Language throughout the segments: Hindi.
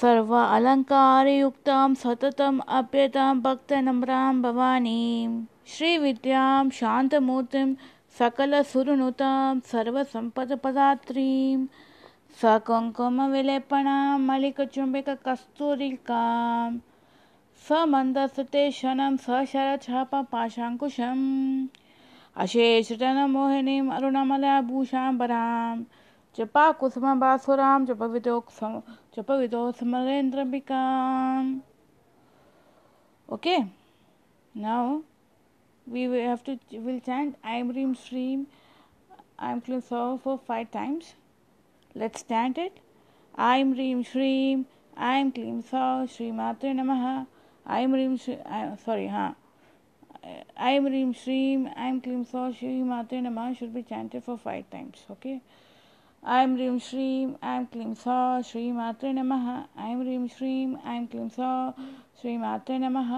सर्व अलङ्कारयुक्तां सततम् अप्यतां भक्तनम्रां भवानीं। श्रीविद्यां शान्तमूर्तिं सकलसुरनुतां सर्वसम्पदपदात्रीं। सकुङ्कुमविलेपणां मलिकचुम्बिककस्तूरिकां। समन्दसते शनं सशरच्छापपाशाङ्कुशम् अशेषजनमोहिनीम् अरुणमलभूषाम्बरां जपा कुसुम बासुराम जप विदो जप विदो स्मरेन्द्र okay now we have to will chant आई एम रीम स्ट्रीम आई एम क्लीन सर्व for five times let's chant it आई एम रीम श्रीम आई एम क्लीन सर्व श्री मातृ नम आई एम रीम श्री सॉरी हाँ आई एम रीम श्रीम आई एम क्लीम सॉ श्री मातृ नम should be chanted for five times okay ऐं ह्रीं श्रीं ऐं क्लीं सा श्रीमात्रे नमः ऐं ह्रीं श्रीं ऐं क्लीं सा श्रीमात्रे नमः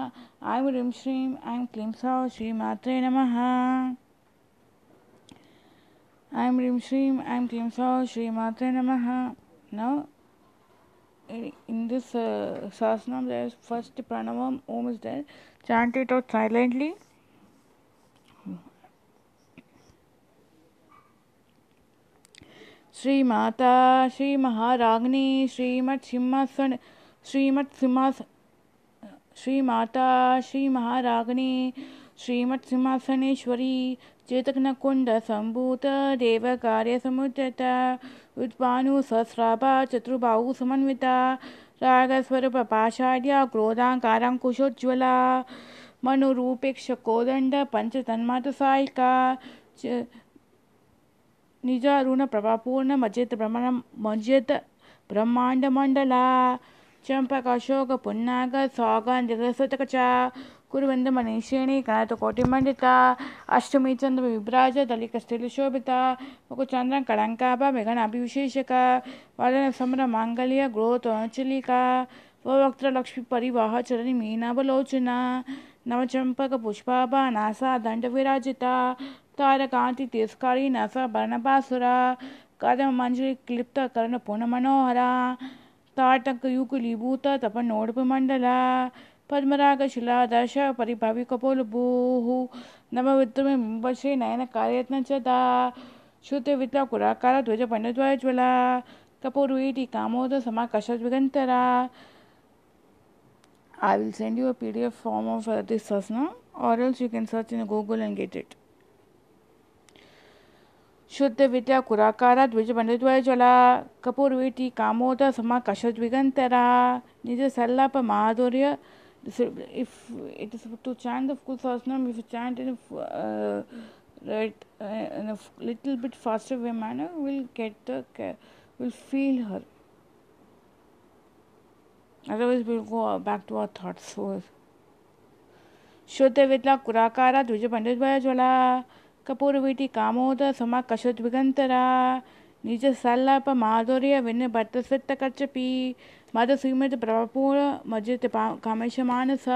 ऐं ह्रीं श्रीं ऐं क्लीं सा श्रीमात्रे नमः ऐं ह्रीं श्रीं ऐं क्लीं सा श्रीमात्रे नमः Now, in this uh, there is first Pranavam, Om is there. Chant it out silently. Shri Mata Shri महाराग्नि श्रीमत् सिंहासन श्रीमत् सिंहास श्री माता श्री महाराग्नि श्रीमत् सिंहासनेश्वरी चेतकनकुण्ड सम्भूत देवकार्यसमुद्यता उत्पानु सहस्राभा चतुर्बाहु समन्विता रागस्वरूपपाषाढ्या क्रोधाङ्काराङ्कुशोज्ज्वला मनुरूपेक्ष कोदण्ड पञ्चतन्मातसायिका నిజారుణ ప్రభాపూర్ణ మజేత భ్రమణ మజేత బ్రహ్మాండ మండల ಚಂಪಕ ಅಶೋಕ ಪುನ್ನಾಗ ಸಾಗಾಂಜ ಸೂತಕಚ ಕುರುವೆಂದು ಮನೀಷೇಣಿ ಕಣತ ಕೋಟಿ ಮಂಡಿತ ಅಷ್ಟಮಿ ಚಂದ್ರ ವಿಭ್ರಾಜ ದಲಿಕ ಸ್ಥಿತಿ ಶೋಭಿತ ಮುಖ ಚಂದ್ರ ಕಳಂಕಾಭ ಮೇಘನ ಅಭಿವಿಶೇಷಕ ವದನ ಸಮರ ಮಾಂಗಲ್ಯ ಗ್ರೋತ ಅಚಲಿಕ ವಕ್ತ್ರ ಲಕ್ಷ್ಮಿ ಪರಿವಾಹ ಚರಣಿ ಮೀನಾವಲೋಚನ ನವಚಂಪಕ ಪುಷ್ಪಾಭ ನಾಸ ದಂಡ ವಿರಾಜಿತ ತಾರಕಾಂತಿ ತಿರಸ್ಕಾರಿ ನಸ ಬರ್ಣಪಾಸುರ ಕದಮ ಮಂಜರಿ ಕ್ಲಿಪ್ತ ಕರ್ಣ ಪುಣ ಮನೋಹರ ತಾಟಕಯುಕುಲಿಭೂತ ತಪ ನೋಡಪ ಮಂಡಲ ಪದ್ಮರಾಗಶಿಲಾ ದಶ ಪರಿಭಾವಿ ಕಪೋಲಭೂಃ ನಮ ವಿದ್ರಮೆ ಮುಂಬಶ್ರೀ ನಯನ ಕಾರ್ಯತ್ನ ಚದಾ ಶುದ್ಧ ವಿದ್ಲಾ ಕುರಾಕಾರ ಧ್ವಜ ಪಂಡದ್ವಯ ಜ್ವಲ ಕಪೋರುಯಿಟಿ ಕಾಮೋದ ಸಮಾ ಕಷದ್ವಿಗಂತರ I will send you a PDF form of uh, this sasana or else you can search in Google and get it. शुद्ध विद्या कुराकार द्विज मनुद्वय ज्वला। कपूर वीटि कामोद समा कश द्विगंतरा निज सल्लाप माधुर्य। Little bit faster way man will get will feel her otherwise will go back to our thoughts शुद्ध विद्या कुराकार द्विज मनुद्वय ज्वला। ಕಪೂರವೀಟಿ ಕಾಮೋದ ಸಮ ಕಶದ್ವಿಗಂತರ ನಿಜ ಸಲ್ಲಾಪ ಮಾಧುರ್ಯ ವಿನ್ನ ಭರ್ತಸತ್ತ ಕಚ್ಚಪಿ ಮದ ಸುಮಿತ ಪ್ರಭಪೂರ ಮಜಿತ ಕಾಮೇಶ ಮಾನಸ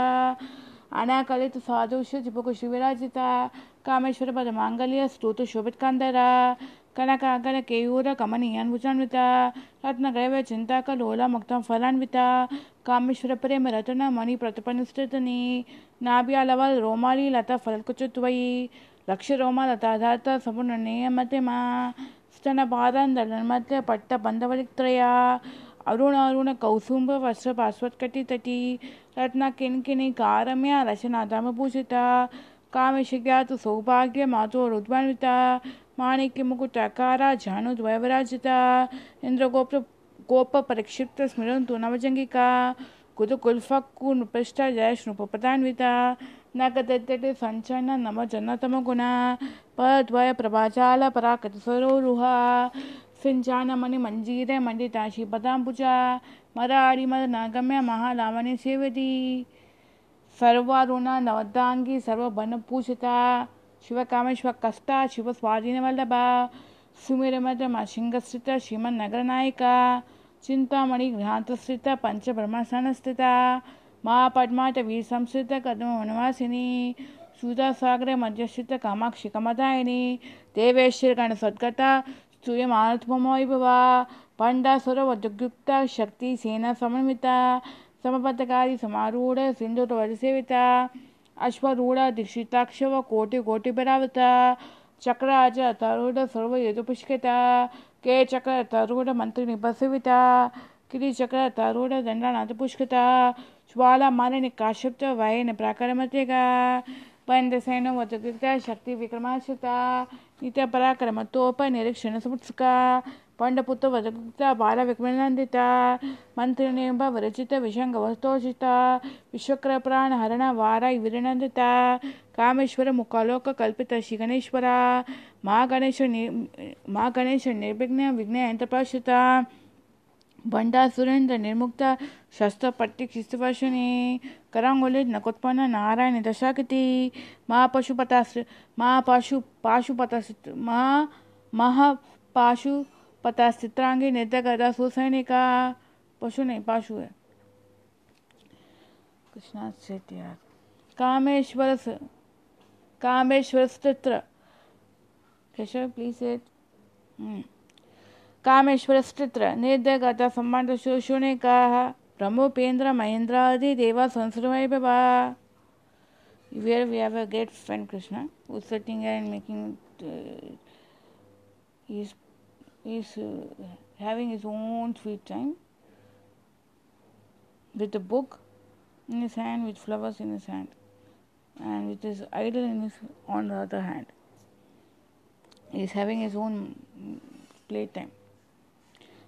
ಅನಾಕಲಿತ ಸಾಧುಷ್ಯ ಜಿಪಕು ಶಿವರಾಜಿತ ಕಾಮೇಶ್ವರ ಪದ ಮಾಂಗಲ್ಯ ಸ್ತೋತು ಶೋಭಿತ್ ಕಂದರ ಕನಕ ಅಗಲ ಕೇಯೂರ ಕಮನೀಯಾನ್ಭುಜಾನ್ವಿತ ರತ್ನ ಗೈವ ಚಿಂತಾಕ ಲೋಲ ಮುಕ್ತ ಫಲಾನ್ವಿತ ಕಾಮೇಶ್ವರ ಪ್ರೇಮ ರತನ ಮಣಿ ಪ್ರತಿಪನಿಷ್ಠಿತನಿ ನಾಭ್ಯಾಲವಲ್ ರೋಮಾಲಿ ಲತಾ ಫಲಕುಚುತ್ವಯಿ ಲಕ್ಷರೋಮಲತಾಧಾರ್ಥ ಸಂಪೂರ್ಣ ನಿಯಮತೆ ಸ್ತನಪಾದಾಂದಲನ್ಮಧ್ಯ ಪಟ್ಟ ಬಂಧವಲಿತ್ರಯ ಅರುಣ ಅರುಣ ಕೌಸುಂಬ ವಸ್ತ್ರ ಪಾರ್ಶ್ವತ್ಕಟಿತಟಿ ರತ್ನ ಕಿನ್ಕಿನಿ ಕಾರಮ್ಯ ರಚನಾ ಧರ್ಮಭೂಷಿತ ಕಾಮೇಶಜ್ಞಾತು ಸೌಭಾಗ್ಯ ಮಾತು ರುದ್ವಾನ್ವಿತ ಮಾಣಿಕ್ಯ ಮುಕುಟ ಅಕಾರ ಜಾನು ದ್ವಯವರಾಜಿತ ಇಂದ್ರಗೋಪ್ತ ಗೋಪ ಪರಿಕ್ಷಿಪ್ತ ಸ್ಮರಂತು ನವಜಂಗಿಕಾ ಕುದು ಕುಲ್ಫಕ್ಕು ನೃಪೃಷ್ಟ ಜಯ ನೃಪಪದಾನ್ವಿತ नागदद्यते सञ्चन नम जनतमगुणा पद्वयप्रभाजालपराकृतसरोरुहा सिञ्चानमणिमञ्जीरे मण्डिताशिपदाम्बुजा मराडिमदनागम्य महालावने सेवति सर्वारुणा नवदाङ्गी सर्वभनपूषिता शिवकामेश्वकस्ता शिवस्वाधीनवल्लभा सुमिरमदमशिङ्गस्थिता श्रीमन्नगरनायिका चिन्तामणिघ्रान्तस्थिता पञ्चब्रह्मस्थानस्थिता ನವದ್ದಾಂಗಿ ಸರ್ವಬನಪೂಷಿತ ಶಿವಕಾಮೇಶ್ವರ ಕಷ್ಟ ಶಿವ ಸ್ವಾಧೀನ ವಲ್ಲಭ ಸುಮಿರಮದ ಶಿಂಗಸ್ಥಿತ ಶ್ರೀಮನ್ ನಗರ ನಾಯಕ ಚಿಂತಾಮಣಿ ಗೃಹಾಂತಸ್ಥಿತ ಪಂಚಬ್ರಹ್ಮಸ್ಥಾನಸ್ಥಿತ महापद्माट वीर संस्कृत कदम वनवासिनी सुधासागरे मध्यस्थित कामाक्षि कमदायिनी देवेश्वर गण सद्गता स्तूयमानत्वमोयि भव पंडासुरवजुगुप्ता शक्ति सेना समन्विता समपथकारी समारूढ़ सिंधु वजसेविता अश्वरूढ़ दीक्षिताक्षव कोटि कोटि बरावता चक्राज तरूढ़ सर्व यदुपुष्किता के चक्र तरूढ़ मंत्री निपसिविता किरी चक्र तरूढ़ दंडानाथ पुष्किता జ్వాలామాలని కాశ్యప్తో వాయన ప్రాకారమతిగా పందసేన వదగత శక్తి విక్రమాశ్రిత నిత్య పరాక్రమతోప నిరీక్షణ సుత్సుక పండపుత్ర వదగత బాల విక్రమానందిత మంత్రినింబ విరచిత విషంగ వస్తోషిత విశ్వక్ర ప్రాణ హరణ వార విరణందిత కామేశ్వర ముఖాలోక కల్పిత శ్రీ గణేశ్వర మా గణేశ్వర మా గణేశ్వర నిర్విఘ్న విఘ్న ఎంత యంత్రపాశ్రిత यंत्रप्रशित बंडा सुरेंद्र, निर्मुक्त, शस्त्र पट्टी शिस्तवर्षिणी करांगोलित नकोत्पन्न, नारायण दशाकृति माँ पशुपता माँ पाशु पाशुपता माँ महापाशु पता चित्रांगी नृत्य करता सुसैनिका, पशु नहीं, पाशु है। कृष्णा चेटियार कामेश्वर कामेश्वर स्त्रित्र केशव प्लीज़ इट कामेश्वर स्थित्र निर्दगत सम्मान शोषु ने कहा प्रमुपेन्द्र महेंद्रादि देवा संसुवाई पे where we have a great friend Krishna वो setting and making is his own sweet time with a book in his hand with flowers in his hand and with his idol in his on the other hand his having his own play time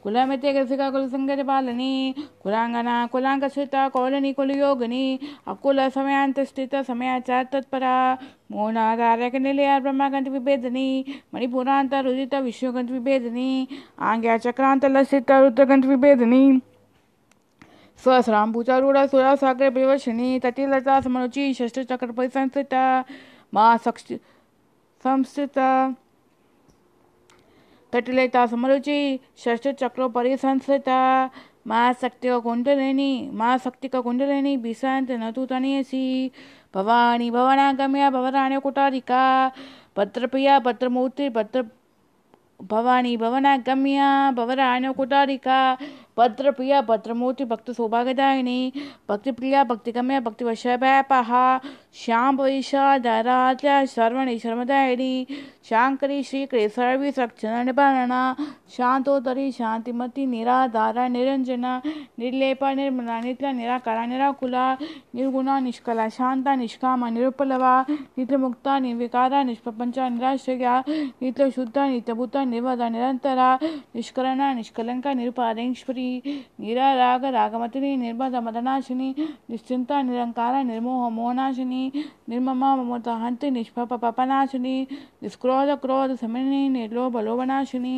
ಕಂಠಾದಹ ಕಟಿಪರ್ಯಂತ ಮತ್ಲ್ಯಕೋಟ ಸ್ವರೂಪಿಣಿ ಶಕ್ತಿಕೋಟಿ ಕಥಾಪನ ಕಟಿಯೋಪಕದಾರಿಣಿ ಮೂಲ ಮಂತ್ರಾತ್ಮಿಕ ಮೂಲಕೂಟತೆ ಕುಲೇವರ कुलमिते कृषिका कुल संगत पालनी कुलांगना कुलांग स्थिता कौलनी कुल योगिनी अकुल समयांत स्थित समयाचार तत्परा मोनाधारक निलया ब्रह्मागंत विभेदनी मणिपुरांत रुदित विश्वगंत विभेदनी आंग्या चक्रांत लसित रुद्रगंत विभेदनी सहस्रांबुचारूढा सुरासाग्रे विवशिनी तटिलता समरुचि षष्ठचक्र परिसंस्थिता मा संस्थिता तटिलता समरुचि षष्ठचक्रो परिसंस्थिता माँ शक्ति का कुंडलिनी माँ शक्ति का कुंडलिनी विशांत न तू तनियसी भवानी भवनागम्या भवराण्य कुटारिका भद्रप्रिया भद्रमूर्ति भद्र प्रिया भद्रमूर्ति भक्त सौभाग्यदायिनी भक्ति प्रिया भक्ति गम्य भक्ति वैपहा श्याम वैशाध्या सर्वणी शर्मदायिनी, शांकरी श्री केसरवी सक्षण शांतोदरी, शांतिमती, निराधारा, निरंजना, निर्लेप, निर्मला नित्य निराकारा, निराकुला, निर्गुणा, निष्कला, शांता, निष्कामा, निरुपलवा, नित्यमुक्ता, निर्विकारा, निष्प्रपंचा, निराश्रया नित्य शुद्धा नित्यभूता, निर्वदा, निरंतरा, निष्करणा, निष्कलंका निरुपादेश्वरी निराराग रागमतिनी निर्बध मदनाशिनी निश्चिंता निरंकार निर्मोह मोहनाशिनी निर्ममा ममता हंति निष्पप पपनाशिनी निष्क्रोध क्रोध समिनी निर्लोभ लोभनाशिनी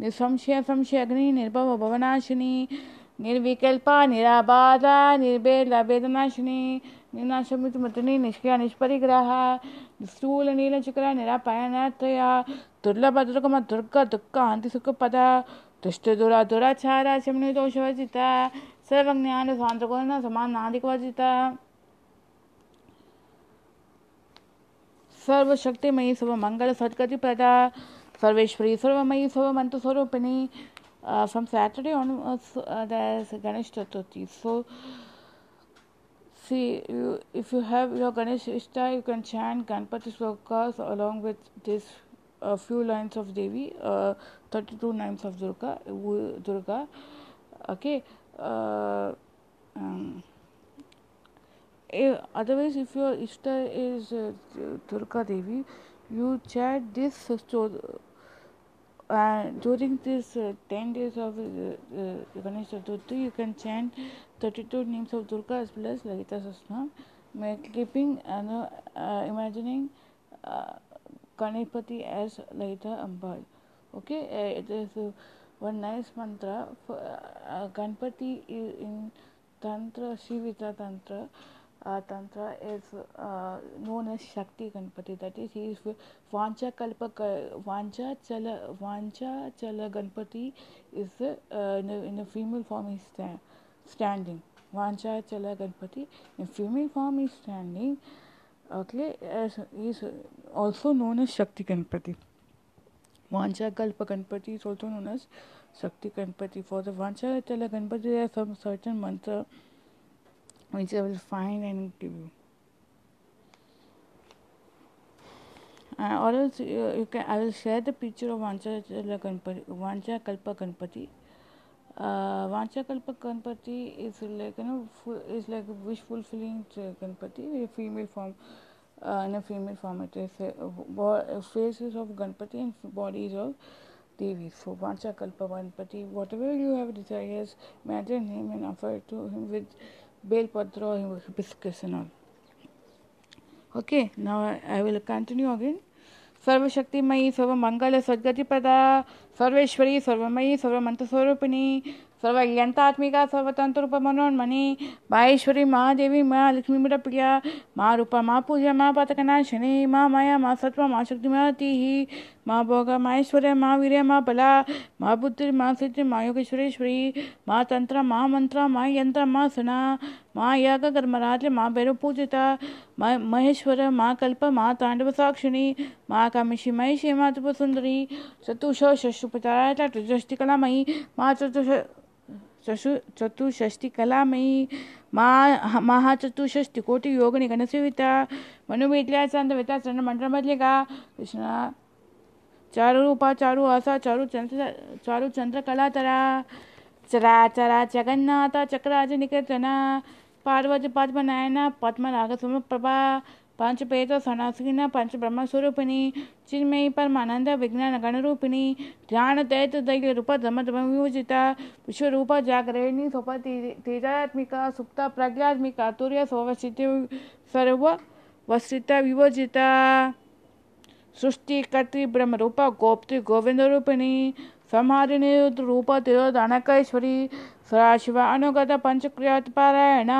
निसंशय संशय अग्नि निर्भव भवनाशिनी निर्विकल्पा निराबाधा निर्भेद वेदनाशिनी निर्नाशमितमतिनी निष्क्रिया निष्परिग्रह स्थूल नीलचक्र निरापायनत्रया दुर्लभ दुर्गम दुर्ग दुःख हंति सुख पद दुष्ट दुरा दुराचार शमनि दोषवर्जिता सर्वज्ञान स्वांतकोण समानाधिकवर्जिता सर्वशक्तिमयी सर्वमंगल सद्गति प्रदा, सर्वेश्वरी सर्वमयी सर्वमंत्र स्वरूपिणी। From Saturday on Ganesh Chaturthi so see you if you have your Ganesh ishta you can chant Ganapati shloka along with this few lines of Devi thirty two names of Durga वो Durga okay otherwise if your ishta is Durga Devi you chant this during this ten days of Ganesh Chaturthi you can chant thirty two names of Durga as well as Lalita सस्मा may keeping imagining Ganapati as Lalita Ambai Okay, uh, uh, one nice mantra. For, uh, Ganpati in Tantra, Shivita Tantra, uh, Tantra is uh, known as Shakti Ganpati. That is, he is Vancha Kalpa Vancha Chala Vancha Chala Ganpati is uh, in, a, in a female form is sta- standing. Vancha Chala Ganpati in female form is standing. Okay, as is also known as Shakti Ganpati. Vancha Kalpa Ganpati is also known as Shakti Ganpati. For the Vancha Chala Ganpati, there are some certain mantra which I will find and give. Uh, or else uh, you can I will share the picture of Vancha Ganpati, Vancha Kalpa Ganpati. Uh, Vancha Kalpa Ganpati is like you know full, is like wish fulfilling Ganpati, a female form. Uh, in a female form, it is uh, faces of Ganpati and bodies of Devi. So Vanchakalpa Ganpati, whatever you have desires, imagine him and offer to him with बेलपत्र or hibiscus and all. Okay, now I, I will continue again. सर्वशक्तिमयी सर्वमंगल सद्गतिपदा सर्वेश्वरी सर्वमयी सर्वमंत्रस्वरूपिणी सर्वयंतात्मिका सर्वतंत्र मनोन्मणि माहेश्वरी माँ देवी माँ लक्ष्मी मेरा प्रिया माँ रूपा माँ पूजा माँ पतकनाशिनी माँ माया माँ सत्व माँ शक्ति माती ही माँ भोग माहेश्वर्य माँ वीर माँ बला माँ बुद्धि माँ सिद्धि माँ योगेश्वरेश्वरी माँ तंत्र माँ मंत्र माँ यंत्र माँ सुना माँ याग कर्मराज माँ भैरव पूजिता महेश्वर, माँ कल्प, माँ तांडव साक्षिणी, माँ कामेशी, महेशी, माँ तुप सुंदरी चतुष शशुपचारा चतुष्टि कलामयी, माँ चतुष चतु चतुष्षष्टि कलामयी, मा महाचतुष्षष्टि कोटि योग निगण सेविता मनुवेदल्या चंद वेता चंद्र मंडल मधलिका कृष्ण, चारु रूपा, चारु आसा, चारु चंद्र चारु चंद्र कला तरा चरा चरा जगन्नाथ, चक्राज निकेतना पार्वती पद्मनायना पद्मराग प्रभा, पंच पेद सनासिन, पंच ब्रह्म स्वरूपिणी चिन्मयी परमानंद विज्ञान गण रूपिणी, ध्यान दैत दैल रूप धम धम विभूजिता विश्व रूप जागरणि, सोप तेजात्मिका, सुप्त प्रज्ञात्मिका, तुर्य सोवस्थित सर्व वस्तित विभजिता। सृष्टि, कर्ति ब्रह्म रूप गोप्ति, गोविंद रूपिणी संहारिणी रूप, तिरोधनकैश्वरी सदाशिव अनुगत पारायण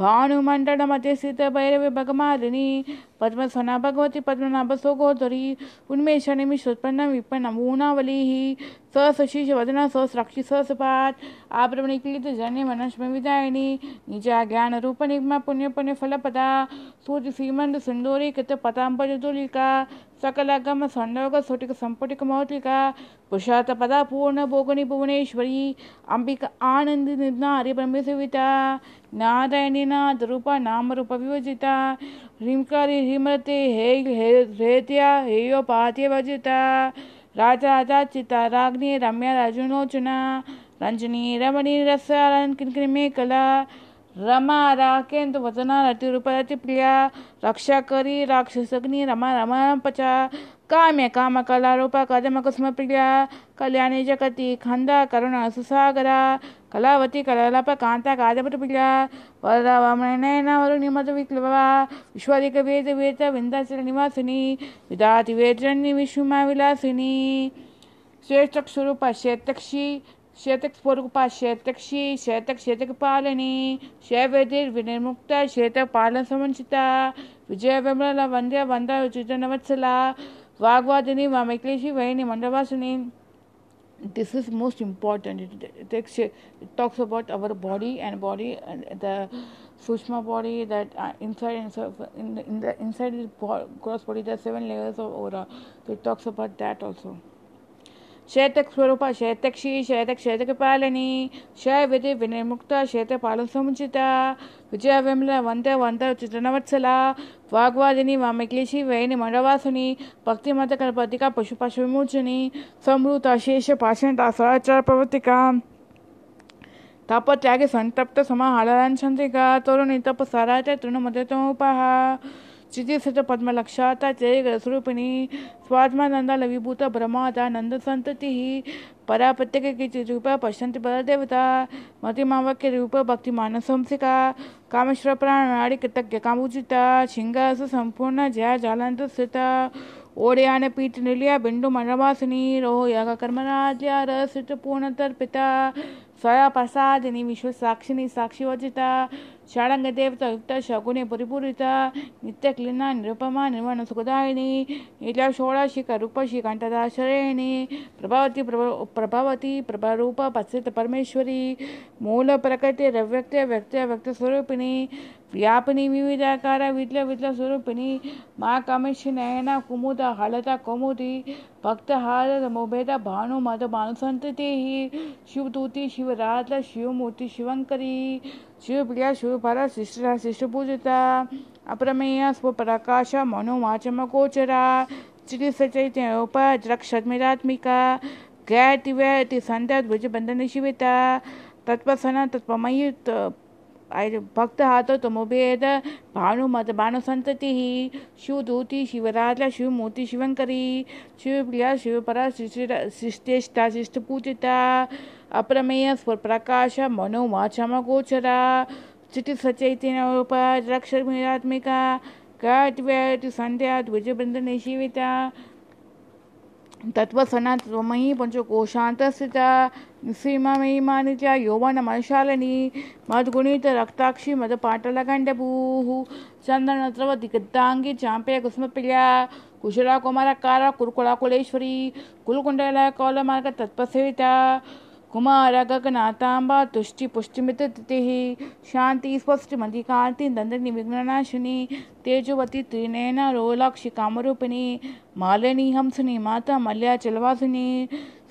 भानुमंडल मध्य स्थित भैरवी भगमालिनी पद्मसना भगवती पद्मनाभ सोगोदरी उन्मेष निमिष उत्पन्न विपन्न ऊनावली सशीष वदन सहस्राक्षी, सहसपात आप्रवणिकृत जन्य मनस्म विदायिनी निजा ज्ञान रूप निगम पुण्य पुण्य फलपदा, सूर्य सीमंड सुंदोरी कृत पतांबजुलिका सकल गम संडोग स्फटिक संपुटिक मौलिका, पुषात पदा पूर्ण भोगनी भुवनेश्वरी, अंबिका आनंद निधना रूप विभजिता ह्रीमकारी ह्रीमरते हे हेत्या हेयो पाथ्य भजिता। राजा राजा चिता राग्नि रम्या राजुनोचना। रंजनी रमणी रसारन किनकिन कला। रमा राकेंद्र वचना रति रूप रति प्रिया रक्षा करी राक्षसग्नि रमा रमा पचा काम्य काम कला रूप कदम कुसुम प्रिया कल्याणी जगति खंदा, करुणा, सुसागरा, कलावती कलाप कांता कादपट प्रिया वरदा वामनयन वरुणि मधु विक्लवा विश्वादिक वेद वेद विंदाचल निवासिनी विदाति वेदरण्य विश्वमा विलासिनी श्रेष्ठ स्वरूप शेतक्षी शतक स्वरूपा शतक्षी शतक शतक पालनी शैवेदिर विनिर्मुक्त शतक पालन समंचिता विजय विमला वंद्य, वंदा उचित नवत्सला Vagvadini Mamakleshi Vaini Mandavasini. This is most important. It, talks about our body and body, the Sushma body, that uh, inside inside in the, inside is cross body, there are seven layers of aura. It talks about that also. शैतक स्वरूप शैतक्षी शैतक शैतक पालनी शय विधि विनिर्मुक्त शैत पालन समुचिता, विजय विमल, वंद वंद चित्रनवत्सला, वाग्वादिनी, वामिक्लेशी, वैनि, मंडवासुनी भक्ति मत कल्पतिका पशु पशु विमोचनी समृत अशेष पाषण, दासराचार प्रवर्तिका तप त्यागे संतप्त समाहारान चंद्रिका तरुणी तप साराच चितिस्थित पद्मलक्षाता स्वरूपिणी। स्वात्मानंदा लविभूत संतति ही परा प्रत्येक की रूप पश्यंत पर देवता। मति मावक्य रूप भक्ति मानसंसिका कामेश्वर प्राणाड़ी कृतज्ञ कामुचिता। शिंगास संपूर्ण जया जालंत स्थित। ओडियान पीठ निलिया बिंदु मनवासिनी। रोह याग कर्मराज्या रसित पूर्ण तर्पिता। स्वया प्रसादिनी, विश्व साक्षिनी, साक्षी वजिता षडङ्गदेवतायुक्ता शकुनि परिपूरिता नित्यक्लीना निरुपमा निर्वण सुखदायिनी नीला षोडशिका रूपशी कंठदाश्रयिणी प्रभावती प्रभावती प्रभारूप पश्चित परमेश्वरी मूल प्रकृति रव्यक्त व्यक्त व्यक्त स्वरूपिणी व्यापिनी विविधाकार विद्ल विद्ल स्वरूपिणी माँ कामेश्वरी नयना कुमुद हलता कौमुदी भक्त हाल मोभेद भानु मद भानु संतति शिवदूति शिवरात्ल शिवमूर्ति शिवंकरी शिवप्रिया, शिवपर शिष्टा शिष्ट पूजिता अप्रमेय स्वप्रकाश मनोवाचमगोचरा चिकित्सचैतन्योपद्रक्षमिरात्मिका ज्ञाति व्यति संध्या द्विजबंधन शिविता तत्वसन तत्वमयी भक्त हाथो तमोभेद भानुमत भानुसंतति शिवदूति, शिवराज, शिवमूर्ति, शिवंकरी, शिवप्रिया, शिवपरा शिष्टेष्टा शिष्ट पूजिता अप्रमेय स्वप्रकाश मनोवाचमगोचरा। चिति सचैतन्योपरक्षरात्मिका गाट्व्यति संध्या द्विजबृंद शिविता। तत्त्वसनात्मयी पंचकोशान्तस्थिता सीमामयीमानित्या यौवनमशालिनी मद्गुणितरक्ताक्षी मदपाटलगण्डभूः। चन्दनद्रवदिगद्दाङ्गी चाम्पय कुसुमप्रिया। कुशला कुमारकार कुरुकुलाकुलेश्वरी। कुलकुण्डला कौलमार्ग तत्पसेविता कुमार गगनातांबा तुष्टि पुष्टिमित तिथिः शांति स्पष्ट मधिकांति दंडनी विघ्ननाशिनी। तेजवती त्रिनयन रोलाक्षि कामरूपिणी। मालिनी हंसनी माता मल्याचलवासिनी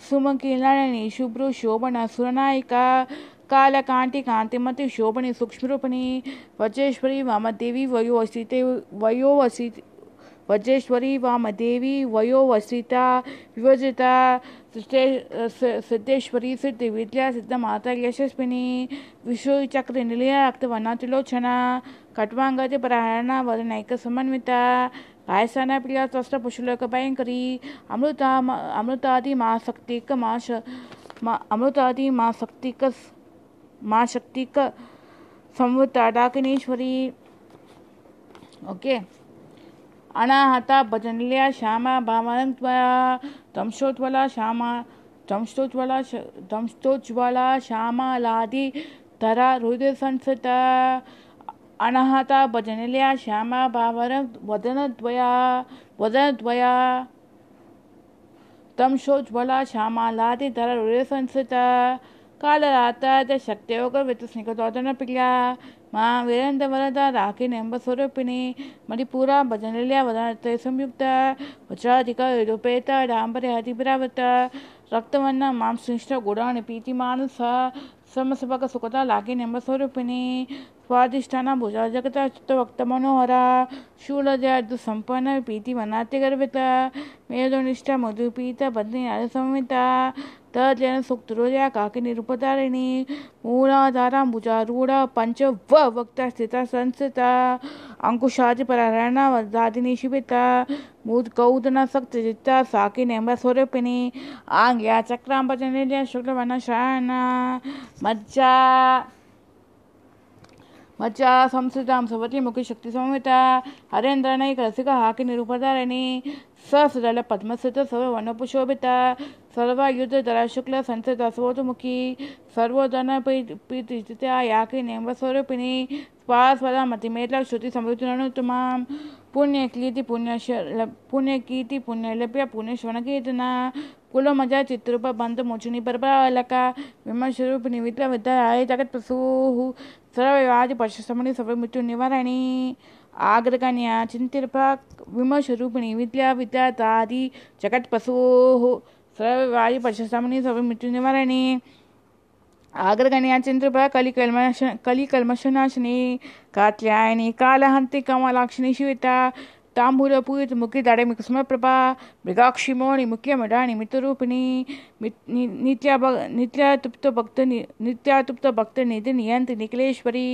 सुमकिलाणी शुभ्रु शोभन सुरनायिका। कालकांति कांतिमति शोभनी सूक्ष्मरूपिणी। वजेश्वरी वामदेवी वयो वसिते वयो वसित वज्रेश्वरी वामदेवी वयोवसिता। विभजिता सिद्धेश्वरी सिद्ध विद्या सिद्ध माता यशस्विनी विश्वचक्र निलया रक्तवर्णातिलोचना खट्वांगति परायणा वदनैक समन्विता पायसाना प्रिया त्वस्त्र पुष्लोक, भयंकरी, अमृता अमृतादि, माँ शक्तिक माँ अमृतादि, माँ शक्तिक माँ शक्तिक संवृता डाकिनीश्वरी ओके okay. अनाहता भजनल्या श्यामा भामरं त्वया दंशोज्ज्वला श्यामा दंशोज्ज्वला श्यामा श्यामालादि तरा रुद्रसंसता अनाहता भजनल्या श्यामा भामरं वदनद्वया वदनद्वया। श्यामा श्यामालादि तरा रुद्रसंसता कालराता च शक्त्योगवितस्निगतोदनपिल्या ಮಾ ವೀರೇಂದ್ರ ವರದ ರಾಖಿ ನೆಂಬ ಸ್ವರೂಪಿಣಿ ಮಣಿಪೂರ ಭಜನಲ್ಯ ವದನತೆ ಸಂಯುಕ್ತ ವಜ್ರಾಧಿಕ ಯದುಪೇತ ಡಾಂಬರೆ ಹರಿಬಿರಾವತ ರಕ್ತವನ್ನ ಮಾಂಸನಿಷ್ಠ ಗುಡಾಣಿ ಪ್ರೀತಿ ಮಾನಸ ಸಮಸಭಕ ಸುಖತ ಲಾಗಿ ನೆಂಬ ಸ್ವರೂಪಿಣಿ ಸ್ವಾದಿಷ್ಠಾನ ಭುಜ ಜಗತ ಚಿತ್ತ ಭಕ್ತ ಮನೋಹರ ಶೂಲಜಾರ್ದು ಸಂಪನ್ನ ಪ್ರೀತಿ ವನಾತಿ ಗರ್ವಿತ ಮೇಧೋನಿಷ್ಠ ಮಧುಪೀತ ಬದ್ನಿ ಸಂಹಿತ तद्यन सुक्तुरोया काकी निरुपतारिणी मूलाधाराम्बुजारूढ पञ्च वक्ता स्थिता संस्थिता अंकुशादि परारणा वदादिनी शिविता मूद कौदना सक्त जिता साकी नेम्ब स्वरूपिणी आंग्या चक्रांबजनिल्या शुक्लवना श्रायणा मज्जा मज्जा संस्कृतां सवती मुखी शक्ति संहिता हरेन्द्रनैक रसिका हाकि निरूपधारिणी ससुदल पद्मस्थित सर्व वनपुशोभिता सर्वायुध दरा शुक्ल संस्थित सर्वोतमुखी सर्वोदन प्रीतिया याकी नेम स्वरूपिणी स्वास्वदा मतिमेतला श्रुति समृद्धिनुतमां पुण्यकीर्ति पुण्य पुण्यकीर्ति पुण्यलभ्य पुण्यश्रवणकीर्तना कुलमजा चित्रूप बंध मोचुनी परबालक विमर्शरूप निवित विद्याय जगत प्रसूः सर्ववादि पशुसमणि सर्व मृत्यु निवारणी आग्रगण्या चिंतिरप विमर्श रूपिणी विद्या विद्यातादि जगत पशुः सर्ववादि पशुसमणि सर्व मृत्यु निवारणी आग्रगण्या चिंतिरप कलिकल्मश कलिकल्मशनाशिनी कात्यायनी, कालहन्ति कमलाक्षिणी शिविता ತಾಂಬೂಲಪೂರಿತ ಮುಖಿ ದಡಮಿ ಕುಸುಮಪ್ರಭಾ ಮೃಗಾಕ್ಷಿಮೋಣಿ ಮುಖ್ಯ ಮಡಾಣಿ ಮಿತರೂಪಿಣಿ ನಿತ್ಯ ನಿತ್ಯ ತುಪ್ತ ಭಕ್ತ ನಿತ್ಯ ತುಪ್ತ ಭಕ್ತ ನಿಧಿ ನಿಯಂತ ನಿಖಿಲೇಶ್ವರಿ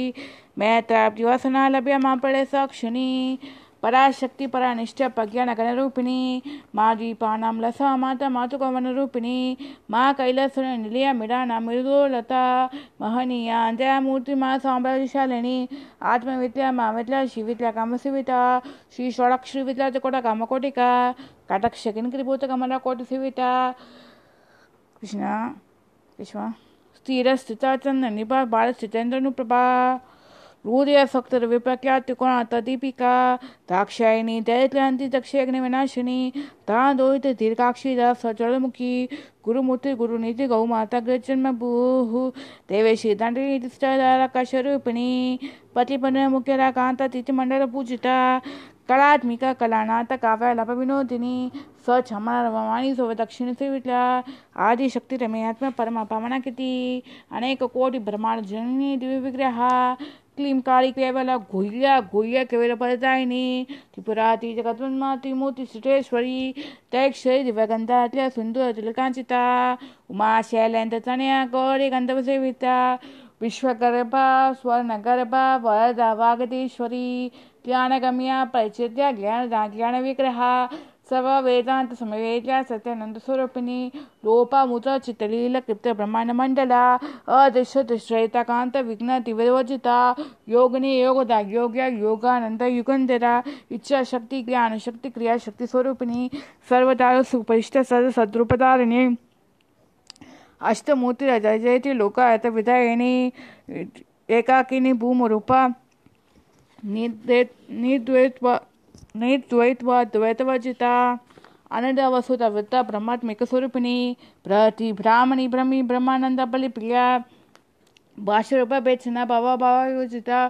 ಮೇತ್ರ ದಿವಸನ ಲಭ್ಯ ಮಾಪಳೆ ಸಾಕ್ಷಿಣಿ पराशक्ति परानिष्ठ प्रज्ञान गणरूपिणी माँ दीपानाम लसा माता मातुकवन रूपिणी माँ कैलास निलय मिड़ाना मृदोलता महनीया जया मूर्ति माँ साम्राज्यशालिनी आत्मविद्या माँ विद्या शिविद्या कामशिविता श्री षोडक्षरी विद्या कोट कामकोटिका कटक्ष किन्कृभूत कमला कोटि शिविता कृष्ण विश्व स्थिर स्थिता चंद्र निभा बाल स्थितेन्द्र प्रभा हृदयसक्तविप्रख्या त्रिकोणातदीपिका दाक्षायणी दैत्यांति दक्षयग्निविनाशिनी तान्दोहित दीर्घाक्षिदा सजलमुखी गुरुमूर्ति गुरुनीति गौमाता गृजन्म भूः देवेशी कान्ता तिथिमण्डलपूजिता कलात्मिका कलानाथ काव्यालप विनोदिनी स छमणरवाणी सोव दक्षिण सेवितल्या आदिशक्ती रमेयात्म परमा पावना किती अनेक कोटी ब्रह्मांड जननी दिव्य विग्रह क्लीं काली केवल गुह्य गुह्य केवल पदतायिनी त्रिपुराती जगद्वन्माती मूर्ति सुटेश्वरी तैक्षरी दिव्यगन्धात्य सुन्दर तिलकाञ्चिता उमा शैलेन्द्र तनया गौरी गन्धवसेविता विश्वगर्भा स्वर्णगर्भा वरदा वागदेश्वरी ज्ञानगम्या परिचित्य ज्ञान ज्ञानविग्रहा सर्व वेदांत समवेद्या सत्यानंद स्वरूपिणी लोपामुत चितलील कृप्त ब्रह्मांड मंडला अदृश्य दृश्यताकांत विघ्न दिवजिता योगनी योगदा योग्य योगानंद युगंधरा इच्छा शक्ति ज्ञान शक्ति क्रिया शक्ति स्वरूपिणी सर्वदा सुपरिष्ट सद सद्रूपधारिणी अष्टमूर्ति जयति लोकायत विधायिनी एकाकिनी भूमरूपा निर्द्वैत्वा निर्द्वैत्वा द्वैतवर्जिता अनडवसुता वृत्ता ब्रह्मात्मिक स्वरूपिणी प्रति ब्राह्मणी ब्रह्मी ब्रह्मानंद बलि प्रिया भाषरूप बेचना भव भावयोजिता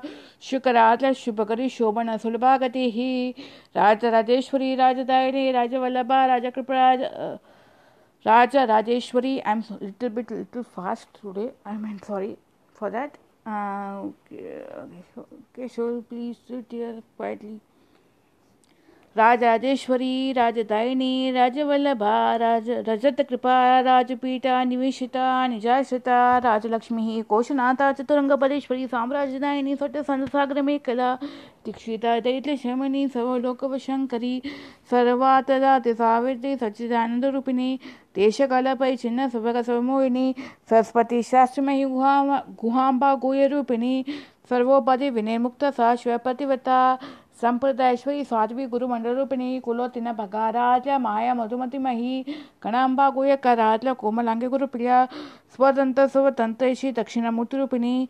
शुक्रात शुभकरी शोभन सुलभागति राजराजेश्वरी राजदायिनी राजवल्लभा राजकृपराज Raja Rajeshwari, I'm a little bit little fast today. I'm sorry for that. Uh, okay, okay, okay, so Rajrajeshwari राजदायिनी, राजवल्लभा, राज, रजत कृपा, राजपीठा, निवेशिता, निजाश्रिता, राजलक्ष्मी, कोशनाथा चतुरंगपदेश्वरी साम्राज्यदायिनी में कला दीक्षिता दैत्यशमनी सर्वलोकवशंकरी सर्वातदाति सावित्री, सच्चिदानंद रूपिणी देशकालपै चिन्ह सुभग स्वमोहिनी सरस्वती शास्त्रमयी, गुहा गुहाम्बा गुह्य रूपिणी सर्वोपति विनिर्मुक्त सा संप्रदायश्वरी साध्वी गुरुमंडलरूपिणी कुलोतिन भगाराज्य माया मधुमतिमही गणांबा गुह्यकराज्य कोमलांगे गुरुप्रिया स्वतंत्र स्वतंत्रशी दक्षिणमूर्तिरूपिणी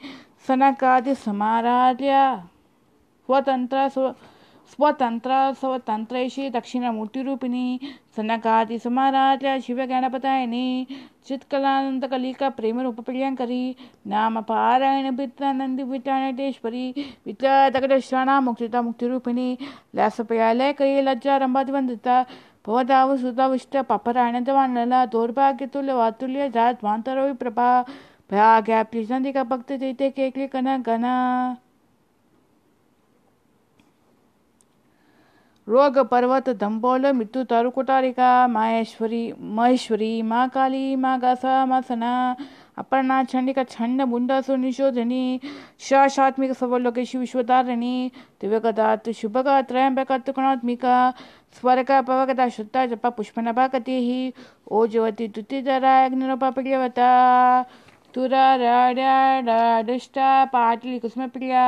सनकादि समाराध्य स्वतंत्र स्व स्वतंत्र, स्वतंत्रैषी दक्षिणमूर्तिरूपिणी, सनकादि समाराध्य शिवज्ञानपतायिनी चित्कलानंदकलिका प्रेम रूप प्रियंकरी नाम पारायण विद्यानंदी विद्यानटेश्वरी विद्या दगडश्रणा मुक्तिता मुक्तिरूपिणी लसपयालय कई लज्जा रंभादिवंदिता भवदाव सुधाविष्ट पपरायणदवानला दौर्भाग्यतुल्य वातुल्य जात वांतरो प्रभा भयाज्ञा प्रिसंदिका भक्त चैते केकली कन गना रोग, पर्वत दंबोल मृत्यु, तरुकुटारिका, माहेश्वरी, महेश्वरी माँ काली माँ गासा माँ सना अपर्णा, छंडिका, छंड मुंडा सुनिशोधनी शाशात्मिक सवलोकेशी विश्वधारिणी दिव्यगदात् शुभगा त्रयंबका त्रिकोणात्मिका स्वरका पवगदा, शुद्धा, जपा पुष्पनभा कतिः ओजवती द्युतिधरा अग्निरूपा प्रियवता तुरा राड्या पाटली, कुसुमप्रिया,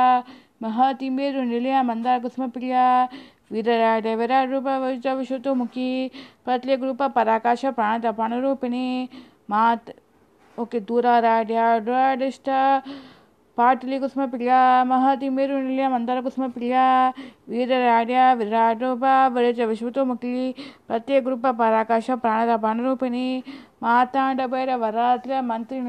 महति, मेरु, निलया, मंदार, कुसुमप्रिया विराट विराट रूप विश्वतोमुखी प्रत्येक रूप पराकाश प्राण पाटलिकुस्मप्रिया मेरुनिलय मन्दरकुस्मप्रिया वीरराड्या विराटोपा वरज विश्वतो मुक्ली प्रत्यगरूप पराकाश प्राणद पाणरूपिणी माताण्डभैरवरात्र मंत्री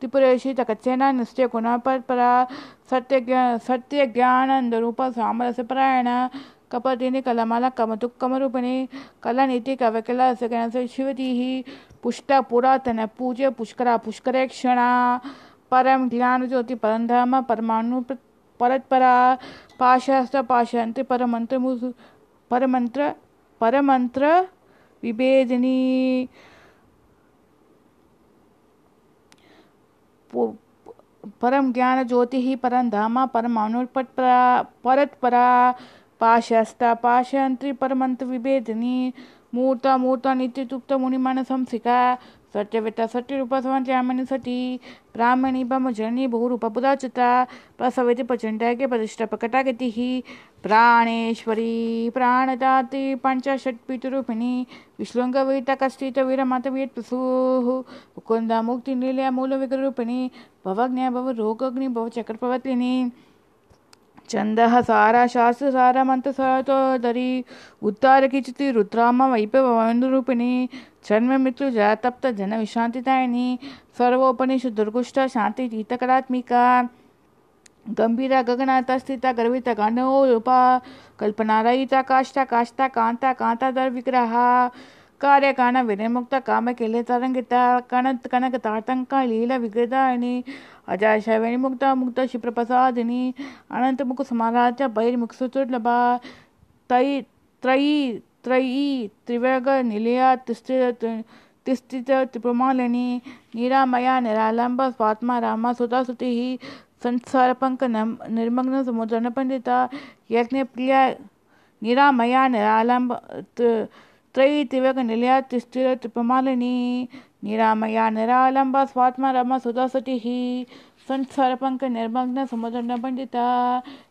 त्रिपुरेशी तकच्चेना निश्चय गुणपत्परा सत्य सत्य ज्ञानंद सत्यज्ञानन्दरूप सामरसपरायण कपतिनि कलमल कमतु कमरूपिणी, कलनीति कवकिला सगणस शिवतीः पुष्टा पुरातन, पूज्य पुष्करा क्षणा परम ज्ञान ज्योति परमधाम परमाणु परत्परा पाशास्त्र पाशांति परमंत्र परमंत्र परमंत्र विभेदिनी। परम ज्ञान ज्योति ही परम धामा परम अनुपरा परतपरा पाशस्ता पाशंत्री परमंत्र विभेदिनी। मूर्ता मूर्ता नित्य तुप्त मुनिमान संसिका। सत्यवेता सत्यरूप स्वामनी सती ब्राह्मणी ब्रह्मजनी बहुरूप बुधाचिता प्रसवेति प्रचंडा के प्रतिष्ठा प्रकटा गति ही। प्राणेश्वरी, प्राणदाति पञ्चषट्पितरूपिणी विश्लुङ्गवीतकस्थितवीरमतवीत्प्रसूः मुकुन्द मुक्तिनिलय मूलविग्रूपिणी भवज्ञ भवरोगग्नि, भवचक्रप्रवर्तिनी छन्दः सारा शास्त्रसारा मन्त्रसारतोदरी मृत्यु जन्ममृत्युजा तप्त जनविश्रान्तिदायिनी सर्वोपनिषु दुर्गुष्ट शान्तितीतकलात्मिका गंभीरा गगनाता स्थिता गर्विता गांडोपा कल्पना रहिता काष्ठा काष्ठा कांता कांता दर विग्रहा कार्य काण विनिर्मुक्त काम केले तरंगिता कणत कनक ताटंका लीला विग्रदायिनी अजाश विनिमुक्त मुक्त क्षिप्रप्रसादिनी अनंत मुख समाराध्य बहिर्मुखसुदुर्लभा तयि त्रयी, त्रिवर्ग, निलया तिस्थित तिस्थित त्रिप्रमालिनी निरामया निरालंब स्वात्मा, रामा सुता सुति संसारपंक निर्मग्न समुद्र पंडित यज्ञ प्रिय निरामया निरालंब त्रयी तिवक निलया तिस्थिर त्रिपमालिनी निरामया निरालंब स्वात्मा, रामा रमा सुदासति संसारपंक निर्मग्न समुद्र पंडित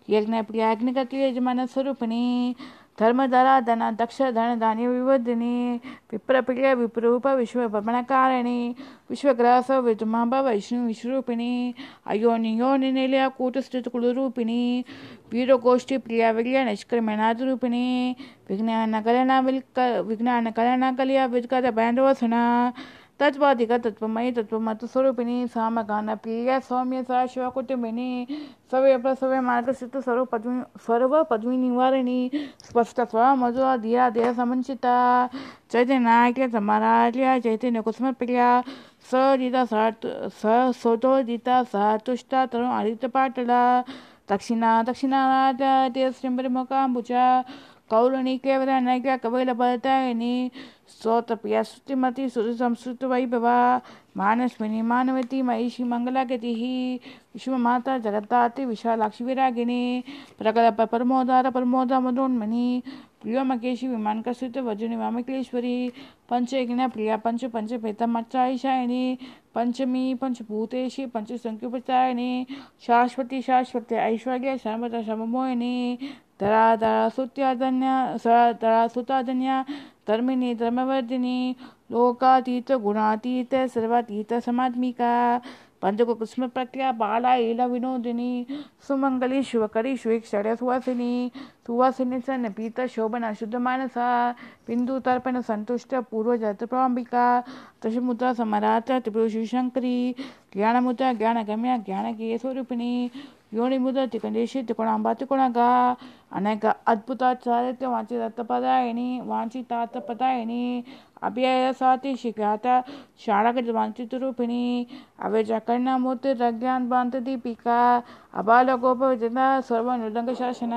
यज्ञ प्रिय अग्निगति, यजमान, स्वरूपिणी धर्मधरा धन दक्ष धन धान्य विवर्धिनी, विप्रप्रिय विप्रूप विश्वभ्रमणकारिणी विश्वग्रास विद्माभ वैष्णु विश्वरूपिणी अयोनि योनि निलय कूटस्थित कुलरूपिणी, वीरगोष्ठी प्रिया विलय निष्क्रमणारूपिणी विज्ञान कलना विज्ञान कलना कलिया तत्वाधिक तत्वमयी तत्वमत स्वरूपिणी सामगान प्रिय सौम्य सदाशिव कुटुंबिनी सव्य प्रसव्य मार्गस्थित सर्व पद्मी सर्व पद्मी निवारिणी स्पष्ट स्व मधुर धिया देह समंचिता चैतन्य नायक समाराज्य चैतन्य कुसुम प्रिया सदिता स सोतोदिता स तुष्टा तरुण आदित्य पाटला दक्षिणा दक्षिणानाथ ते श्रीम्बरिमुखाम्बुजा कौरणी केवल नैक्य कवैल बलतायिनी स्तोत्रप्रिया स्तुतिमती सुरसंस्कृतवैभवा मानस्विनी मानवती महिषी मंगलागतिः विश्वमाता जगत्ताति विशालाक्षि विरागिनी, प्रकल्प परमोदार परमोदा मदोन्मणि प्रियोमकेशी विमानकसित वजुनि वामकेश्वरी पंचयज्ञ प्रिया पंच पंच पेतमच्चायिशायिनी पंचमी पंचभूतेशी पंचसंख्योपचारिणी शाश्वती शाश्वती ऐश्वर्य सर्वदा सममोहिनी धरा धरा सुत्याधन्य धरा सुताधन्य धर्मिणी, धर्मवर्धिनी, लोकातीत, गुणातीत, सर्वातीत समात्मिका पंचको कुस्म प्रक्रिया, बाला, लीला, विनोदिनी, सुमंगली शिवकरी श्वेक्षर सुवासिनी सुवासिनी सन पीत शोभन, शुद्ध मानसा, बिंदु तर्पण, संतुष्ट पूर्व जत्रप्रांबिका दशमुद्रा, समरात त्रिपुर शिवशंकरी ज्ञानमुद्रा ज्ञान गम्या ज्ञान की स्वरूपिणी ಯೋನಿ అనేక అద్భుతాచార్యత వాంచి దత్తపదాయని వాంచి తాతపదాయని అభ్యయ సాతి శిఖాత శాడక వాంచిత రూపిణి అవేజ కర్ణమూర్తి రజ్ఞాన్ బాంత దీపిక అబాల గోప విజన సర్వనుదంగ శాసన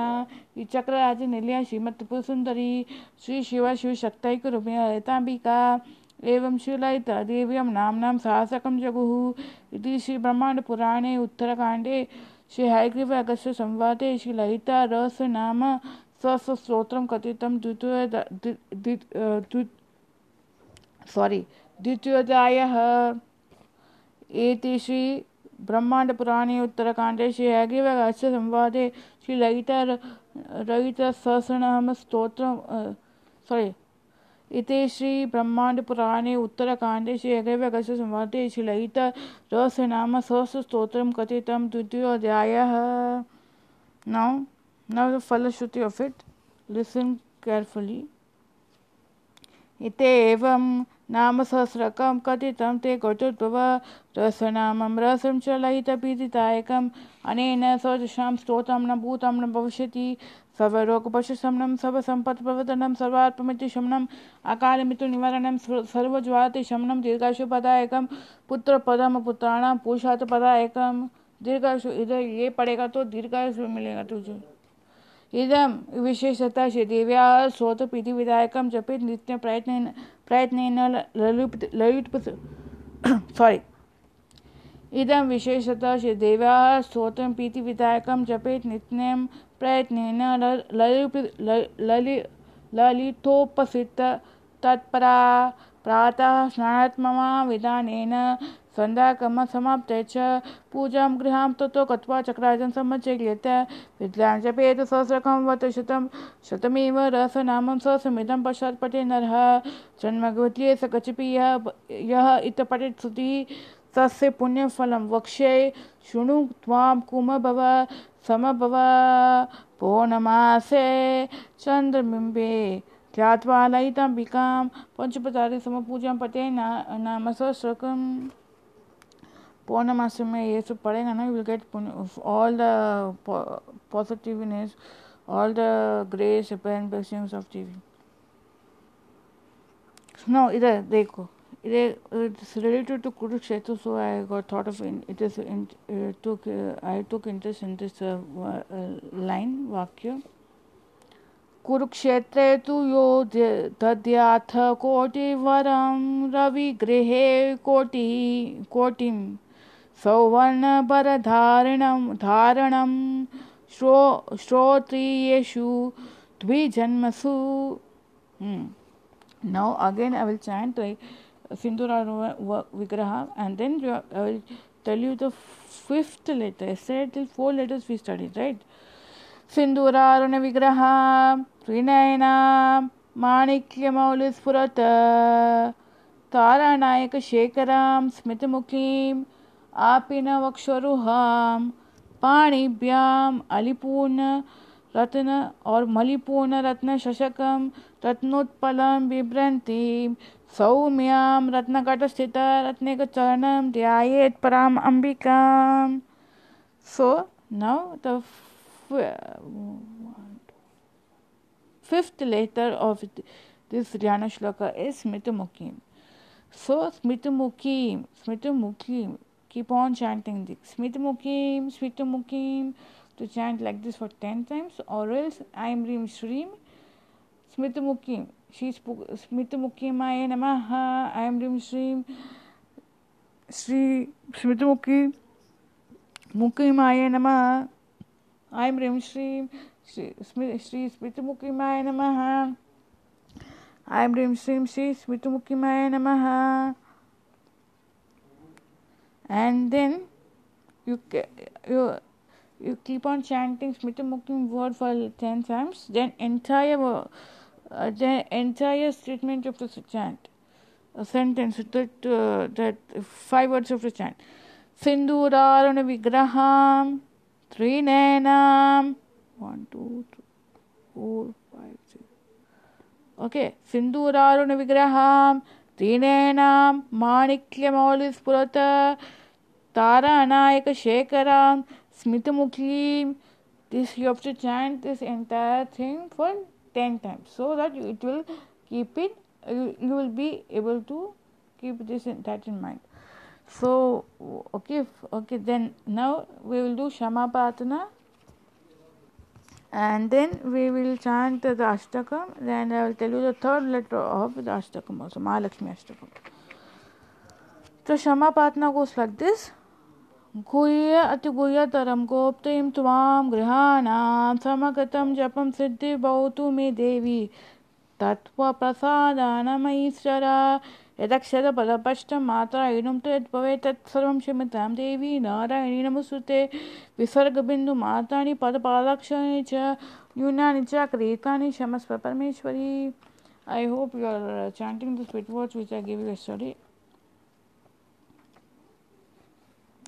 ఈ చక్రరాజ నిలయ శ్రీమత్పు సుందరి శ్రీ శివ శివ శక్తైక రూపిణ లలితాంబిక एवं शिवलयिता देव्यां नाम्नां साहसकं जगुः इति श्रीब्रह्माण्डपुराणे उत्तरकाण्डे श्री हयग्रीव अगस्त्य संवादे, श्री ललिता रस नाम स्वस्त्रोत्रं कथितं द्वितीय सॉरी द्वितीयोध्यायः एति श्री ब्रह्माण्डपुराणे ललिता रहित सहस्रनाम स्तोत्रं सॉरी इति श्री ब्रह्मांड पुराणे उत्तरकांडे श्री अग्रव्यगस्य संवादे शिलयित रहस्यनाम सहस्रस्तोत्रं कथितं द्वितीयोऽध्यायः। Now the फलश्रुति it. Listen carefully. इत्येवं नाम सहस्रकं कथितं ते कटुद्भव रसनामं रसं च लयितपीडितायकम् अनेन सदृशां स्तोत्रं न भूतं न भविष्यति। सर्वरोगपशुशमनं सर्वसम्पत्प्रवर्तनं सर्वात्ममिति शमनम् अकालमृत्युनिवारणं सर्वज्वाति शमनं दीर्घाशुपदायकं पुत्रपदम पुत्राणां पुरुषार्थ पदायकं दीर्घाशु इधर ये पड़ेगा तो दीर्घाशु मिलेगा तुझे इदम विशेषता श्रीदेव्या श्रोतपीति विधायकं जपित नित्य प्रयत्न प्रयत्न ललित ललित सॉरी इदं विशेषतः श्रीदेव्याः स्तोत्रं प्रीतिविधायकं जपेत् नित्यं प्रयत्नेन ललितोपसित तत्परा, प्रातः स्नानात्ममा विधानेन सन्ध्याकर्मसमाप्ते च पूजां गृहां ततो गत्वा चक्राजं सम्मचेल्यत विद्यां जपेत सहस्रकं वत शतं, शतमेव रसनामं सहस्रमिदं पश्चात् पठे नरः। जन्मगवत्ये स कचिपि यः यः इत पठेत् श्रुतिः तस्य पुण्यफलं वक्ष्ये शृणु त्वां कुमभव समभव पौर्णमासे चन्द्रबिम्बे ध्यात्वा लयिताम्बिकां पंचपचारि समपूजां पटे नाम सहस्रकम् पौर्णमास में ये सब पढ़ेगा ना will get all the positiveness all the grace and blessings of TV. No, इधर देखो it's related to Kurukshetra, so I got thought of it. It is in, uh, took uh, I took interest in this uh, line Vakya. कुरुक्षेत्रे तु यो दद्याथ कोटिवरं रविगृहे कोटि कोटिं सौवर्णभरधारणं धारणं श्रो श्रोत्रियेषु द्विजन्मसु now again I will chant Sindhura Vigraha, and then I will tell you the fifth letter. Yesterday till four letters we studied, right? सिन्दूरारुण विग्रह त्रिनयना माणिक्यमौलिस्फुरत् तारानायकशेखरां स्मितमुखीम् आपिनवक्षरुहां पाणिभ्याम् अलिपूर्ण रत्न और मलिपूर्ण रत्न शशकम रत्नोत्पलम बिभ्रंतीं सौम्याम रत्नकट स्थित रत्न के चरण ध्यात पराम Ambika so now the fifth letter of this dhyana shloka is Smit मुखी सो स्मित मुखी स्मृत मुखी कीप ऑन चैंटिंग दि स्मित मुखी स्मित मुखी to chant like this for ten times or else आई एम रीम श्रीम स्मित मुखी श्री स्मृतिमुखीमाय नमः ऐं ह्रीं श्रीं श्री स्मृतिमुखी मुखीमाय नमः ऐं ह्रीं श्रीं श्री श्री स्मृतिमुखीमाय नमः ऐं ह्रीं श्रीं श्री स्मृतिमुखीमाय नमः and then, you you you keep on chanting Smita Muktim word for 10 times, then entire uh, the entire statement of the chant, a sentence that uh, that five words of the chant. Sindurarana Vigraham Trinenam one, two, three, four, five, six. Okay, Sinduraruna Vigraham Manikyamaulispurata Taranayaka Shekaram Smitamukhim. This you have to chant this entire thing for 10 times so that it will keep it you, you will be able to keep this in, that in mind. So okay okay then now we will do shama patana and then we will chant the ashtakam then i will tell you the third letter of the ashtakam also mahalakshmi ashtakam so shama patana goes like this गुह्य अतिगुह्यतरं गोप्तयं त्वां गृहाणां समगतं जपं सिद्धिभवतु मे देवी। तत्त्वप्रसादानमैश्वरा यदक्षरपदपष्टं मात्रायणं तु यद्भवेत् तत्सर्वं क्षमतां देवी। नारायणी नमस्ते विसर्गबिन्दुमात्राणि पदपादाक्षराणि च, न्यूनानि च, क्रीतानि क्षमस्व परमेश्वरी। I hope you are chanting the sweet words which I gave you.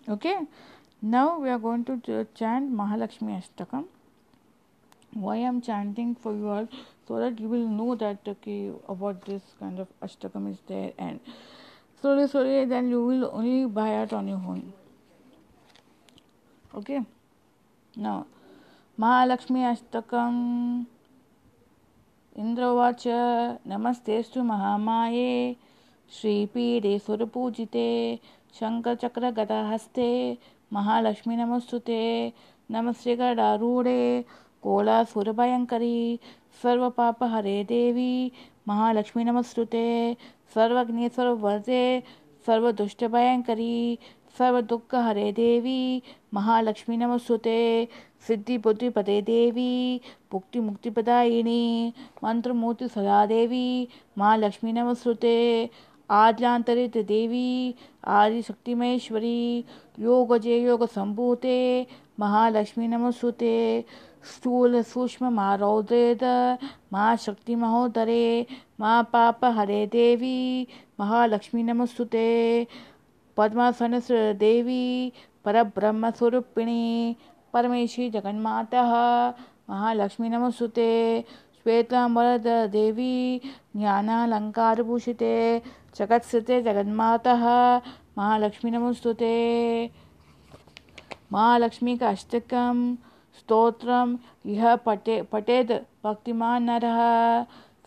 Okay, now we are going to chant Mahalakshmi Ashtakam. Why I am chanting for you all so that you will know that okay about this kind of Ashtakam is there and slowly slowly then you will only buy it on your own. Okay, now Mahalakshmi Ashtakam. इन्द्रोवाच नमस्तेस्तु महामाये श्रीपीडे सुरपूजिते शङ्खचक्रगदाहस्ते Mahalakshmi नमस्तुते नमस्ते गडारूढे कोलासुरभयङ्करी सर्वपापहरे देवी महालक्ष्मी नमस्तुते सर्वज्ञे सर्ववर्ते सर्वदुष्टभयङ्करी सर्वदुःखहरे देवी महालक्ष्मी नमस्तुते सिद्धिबुद्धिपदे देवी मुक्तिमुक्तिपदायिनी मंत्रमूर्ति सदा देवी महालक्ष्मी नमस्तुते आद्यांतरित देवी आदिशक्तिमेश्वरी योगजे योगसम्भूते महालक्ष्मी नमस्ते स्थूल सूक्ष्म मा रौद्रेद मा शक्तिमहोदरे मा पाप हरे देवी महालक्ष्मी नमस्ते पद्मासन देवी परब्रह्मस्वरूपिणी, परमेशी जगन्मातः महालक्ष्मी नमस्तुते देवी ज्ञानालङ्कारभूषिते जगत्स्थिते जगन्मातः। महालक्ष्मी नमस्तुते महालक्ष्मी का अष्टकं स्तोत्रम्। इह पटे पठेद् भक्तिमान् नरः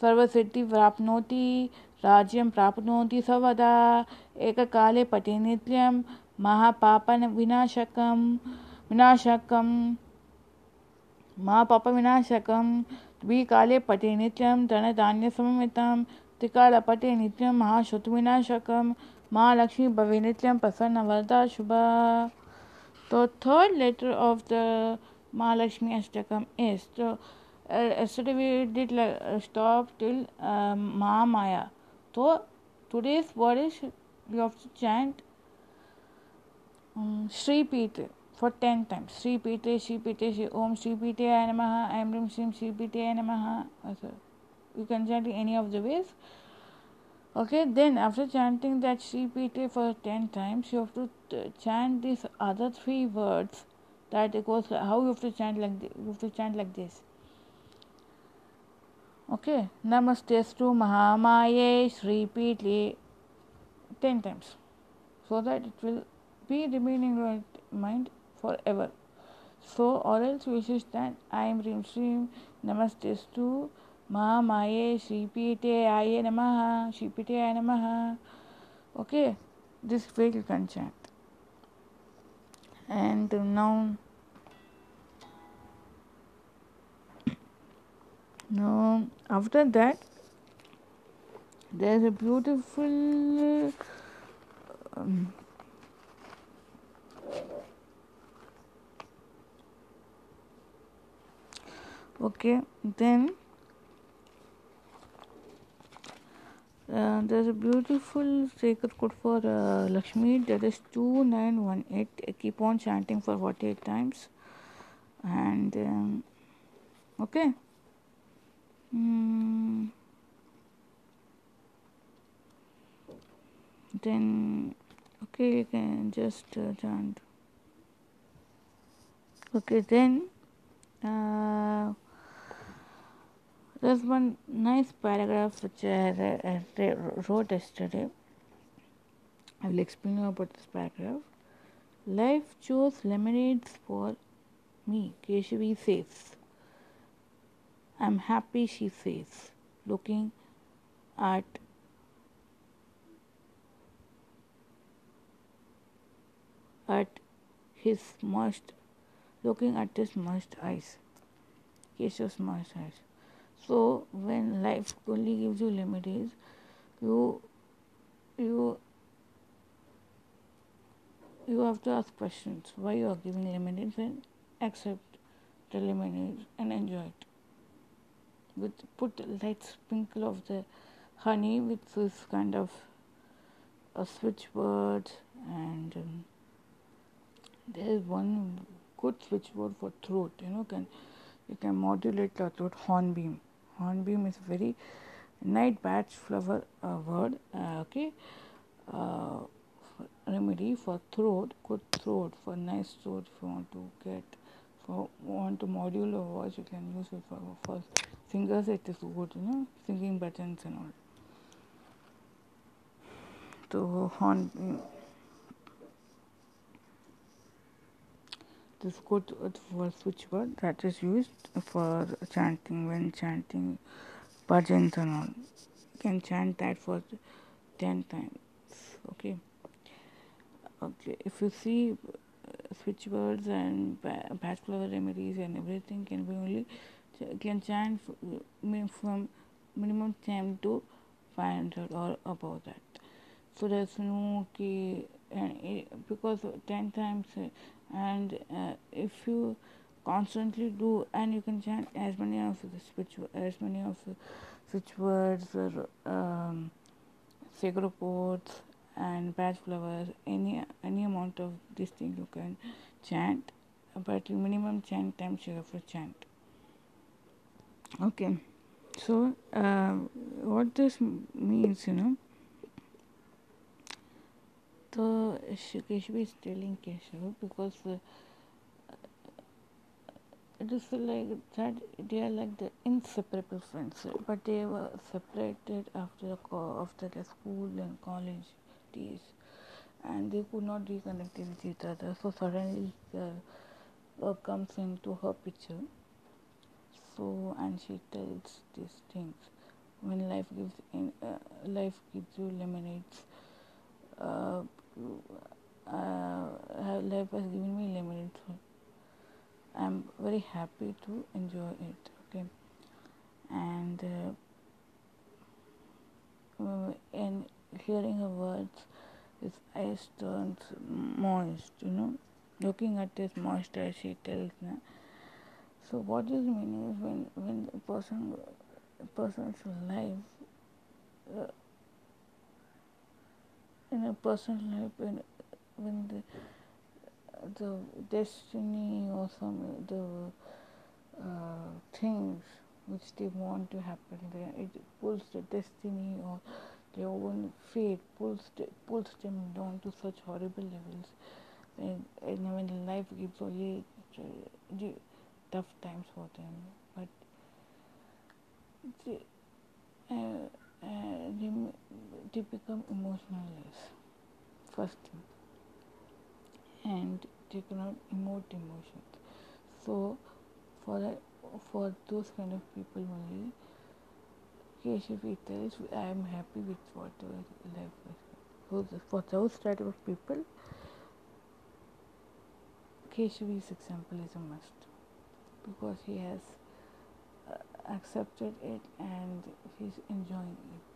सर्वसिद्धि प्राप्नोति, राज्यं प्राप्नोति सर्वदा। एककाले पठे नित्यं महापापन विनाशकं विनाशकं महापापविनाशकं द्विकाले पठे नित्यं धनधान्यसममितं त्रिकालपटे नित्यं महाशत्रुविनाशकं महालक्ष्मीभवे प्रसन्न वरदा शुभ तो third letter of the Mahalakshmi Ashtak is तो yesterday we did stop till Mahamaya तो today's word is we of chant श्रीपीत for ten time श्रीपीते श्रीपीते श्री ओम श्रीपीते आय नम ऐम श्रीम श्रीपीते आय नम you can chant any of the ways. Okay, then after chanting that Sri Pite for 10 times, you have to t- chant these other three words that goes how you have to chant like this. you have to chant like this. Okay, Namaste to Mahamaye Sri Pite 10 times so that it will be remaining in your mind forever. So, or else we should I am Rim Namaste to Mahamaye Shripite Aye Namaha Shripite Aye Namaha. Okay, this way you can chant. And now, now after that, there's a beautiful um, okay then Uh, there's a beautiful sacred code for uh, Lakshmi that is 2918. Keep on chanting for 48 times. And um, okay. Mm. Then, okay, you can just uh, chant. Okay, then. Uh, there's one nice paragraph which I, wrote yesterday. I will explain you about this paragraph. Life chose lemonades for me, Keshavi says. I'm happy, she says, looking at at his must looking at his must eyes. Keshav's must eyes. So when life only gives you limits, you you you have to ask questions why you are giving lemonades and accept the lemonades and enjoy it. With put light sprinkle of the honey with this kind of a switchboard and um, there is one good switchboard for throat you know can you can modulate the throat hornbeam hornbeam is very night batch flower uh, word uh, okay uh, remedy for throat good throat for nice throat if you want to get for want to module your voice you can use it for, for singers it is good you know singing buttons and all to horn this good for switchboard that is used for chanting when chanting bhajans and all. You can chant that for 10 times. Okay. Okay. If you see uh, switchwords and patch flower remedies and everything can be only can chant uh, from minimum 10 to 500 or above that. So there's no key and eh, because 10 times uh, and uh, if you constantly do and you can chant as many of the switch as many of the switch words or um, sacred quotes and patch flowers, any any amount of this thing you can chant, but minimum chant time you have to chant. Okay, so uh, what this means, you know. So Keshava is telling Keshav because uh, it is like that they are like the inseparable friends, but they were separated after the after the school and college days, and they could not reconnect with each other. So suddenly, uh, comes into her picture. So and she tells these things when life gives in uh, life gives you lemonades. Uh, uh, life has given me lemonade. So I'm very happy to enjoy it. Okay, and uh, in hearing her words, his eyes turns moist. You know, looking at this moisture, she tells me. So what this means is when when a person person's life uh, in a person's life when when the the destiny or some the uh, things which they want to happen there it pulls the destiny or their own fate pulls the, pulls them down to such horrible levels and, and when life gives only tough times for them but they, uh, uh, they, they become emotionless first thing and they cannot emote emotions. So for that, for those kind of people only, Keshavi tells, I am happy with whatever life is. For those type of people, Keshavi's example is a must because he has accepted it and he's enjoying it.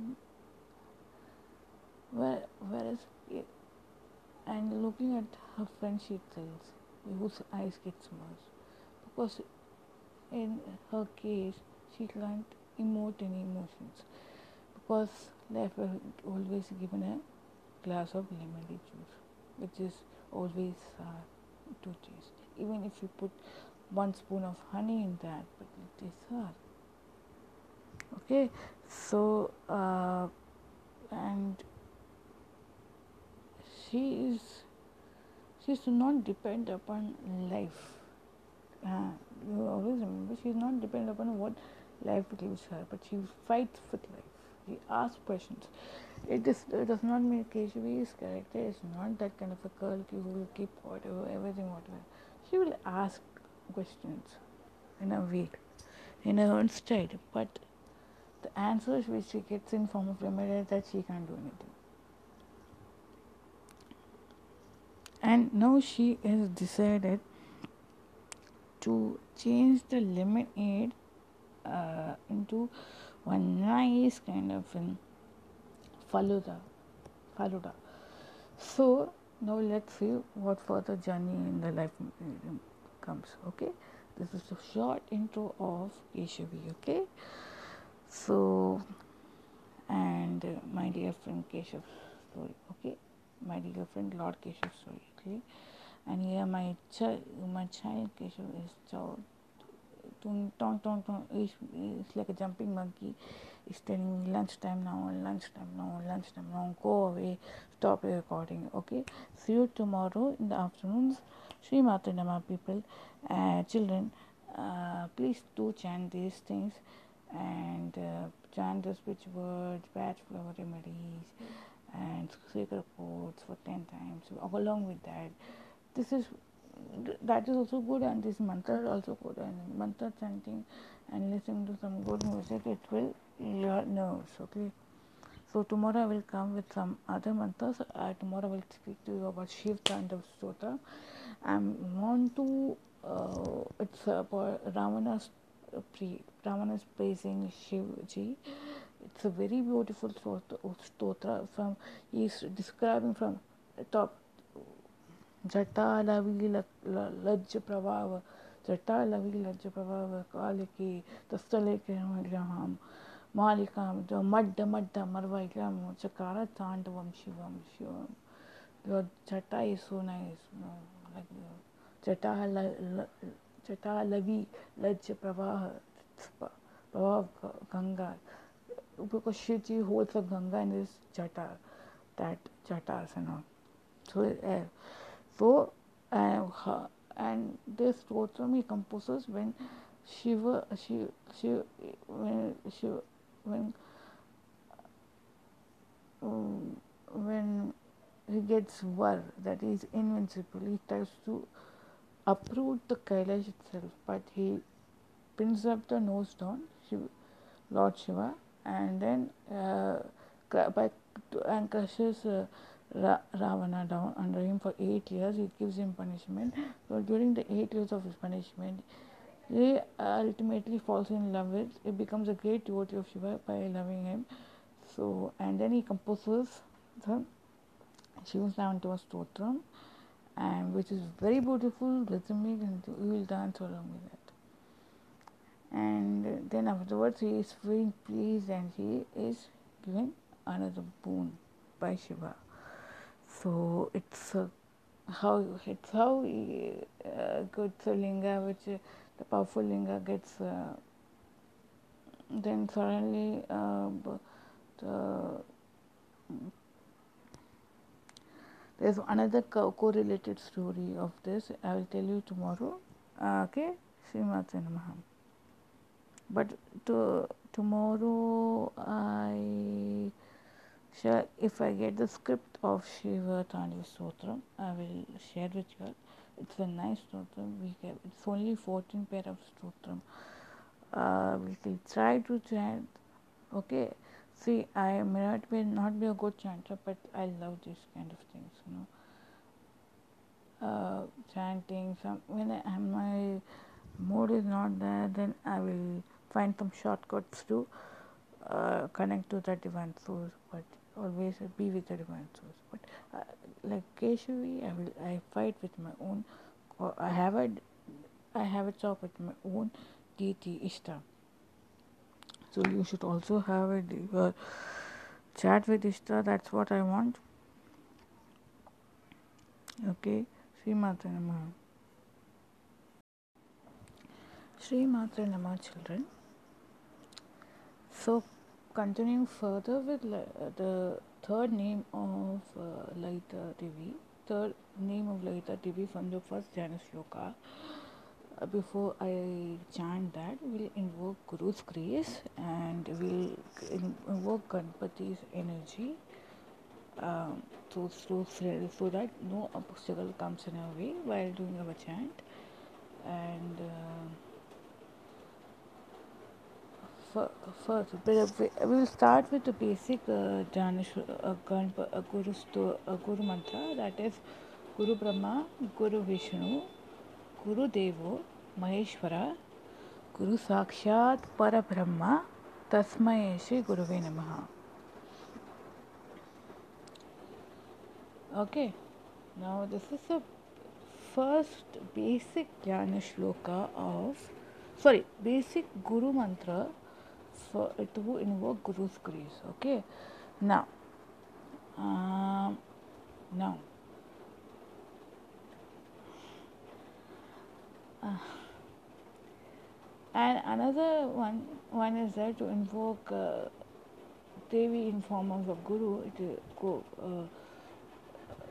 Mm-hmm. Whereas, and looking at her friend, she tells whose eyes get smudged because in her case she can't emote any emotions because life has always given a glass of lemon juice which is always sour to taste even if you put one spoon of honey in that but it is sour okay so uh, and she is she is not depend upon life. Uh, you always remember she is not dependent upon what life gives her, but she fights with life. She asks questions. It, is, it does not mean Keshavi's character is not that kind of a girl who will keep whatever, everything, whatever. She will ask questions in a week in her own style, but the answers which she gets in form of remedy that she can't do anything. and now she has decided to change the lemonade uh, into one nice kind of an faluda faluda so now let's see what further journey in the life comes okay? This is a short intro of Keshavi okay? So and uh, my dear friend Keshav story okay? My dear friend Lord Keshav story okay? And here my child my child Keshav is so ton ton ton ton is it's like a jumping monkey. Is telling me lunchtime now lunchtime now lunchtime now go away stop recording okay? See you tomorrow in the afternoons Sri Mata Nama people uh, children uh, please do chant these things and uh, chant the speech words batch flower remedies and sacred quotes for 10 times along with that this is that is also good and this mantra is also good and mantra chanting and listening to some good music it will your nerves okay so tomorrow I will come with some other mantras. Uh, tomorrow I will speak to you about Shiv Tandav Stotra. I want to. Uh, it's about Ravana's uh, pre Ravana's praising Shivji it's a very beautiful stotra from he's describing from top जटालवी लज्ज प्रभाव जटालवी लज्ज प्रभाव काल के तस्तले के हम Malikam, the Madda Madda Marvaikam, Chakara Tandavam Shivam Shivam. Your Chata is so जटा लवी लज्ज प्रवाह प्रवाह गंगा। बिकॉज़ शिव जी हो a Ganga in this jata that jata so so and this total me composers when Shiv Shiv Shiv Shiv when he gets war that he is invincible, he tries to uproot the Kailash itself, but he pins up the nose down, Shiva, Lord Shiva, and then uh, by and crushes. Uh, Ra- Ravana down under him for eight years. He gives him punishment. So during the eight years of his punishment, he ultimately falls in love with. He becomes a great devotee of Shiva by loving him. So and then he composes the Shiva Savantiva Stotram, and which is very beautiful, rhythmic, and we will dance along with that. And then afterwards, he is feeling pleased, and he is given another boon by Shiva so it's uh, how it's how uh, good linga which uh, the powerful linga gets uh, then suddenly uh, the, there's another co- correlated story of this i will tell you tomorrow uh, okay Srimati Namaha. but to, tomorrow i shall if i get the script of Shiva Tandiva Stotram. I will share with you. It's a nice Stotram. We have, it's only 14 pair of Stotram. Uh, we will try to chant. Okay. See, I may not be not be a good chanter, but I love these kind of things. You know, uh, chanting. Some when I, my mood is not there, then I will find some shortcuts to uh, connect to the divine source. But always be with the divine source. But uh, like Keshavi, I will I fight with my own. I have a I have a talk with my own deity Ishta. So you should also have a uh, chat with Ishta. That's what I want. Okay, Sri Matra Namaha. Sri Matra Namaha children. So continuing further with the third name of uh, Lalita Devi, third name of Lalita Devi from the first Jnana Shloka. Uh, before I chant that, we'll invoke Guru's grace and we'll invoke Ganpati's energy. Um, so, so, so that no obstacle comes in our way while doing our chant and uh, first, we will start with the basic uh, uh, uh, Guru, uh, Guru mantra that is Guru Brahma, Guru Vishnu, Guru Devo, महेश्वर गुरु पर ब्रह्म तस्मय श्री गुरुवे नम okay now this is a first basic gyan shloka of sorry basic guru mantra इन वो गुरु squeeze okay now now And another one, one is there to invoke uh, Devi in form of a guru. Uh, go, uh,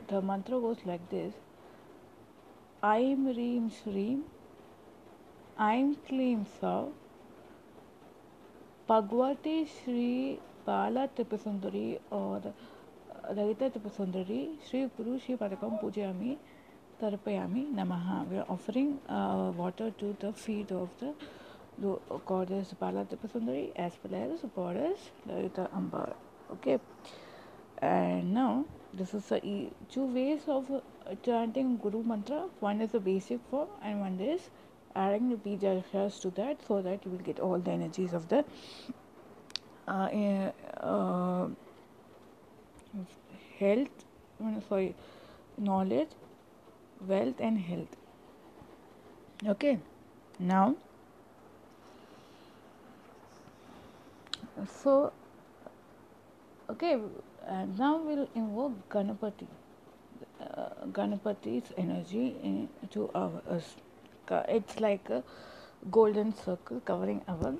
the mantra goes like this: I'm Reem Shreem, I'm Clean Sav, pagwati Shri Bala Tipasundari or uh, Lalita Tipasundari, Shri Guru Shri Patakam Pujayami Tarpayami Namaha. We are offering uh, water to the feet of the goddess Balatipasundari as well as goddess Lalita Amba okay and now this is the two ways of chanting Guru mantra. One is the basic form and one is adding the bija to that so that you will get all the energies of the uh, uh, health sorry knowledge wealth and health. Okay? Now So, okay, now we'll invoke Ganapati. Uh, Ganapati's energy into our us. It's like a golden circle covering our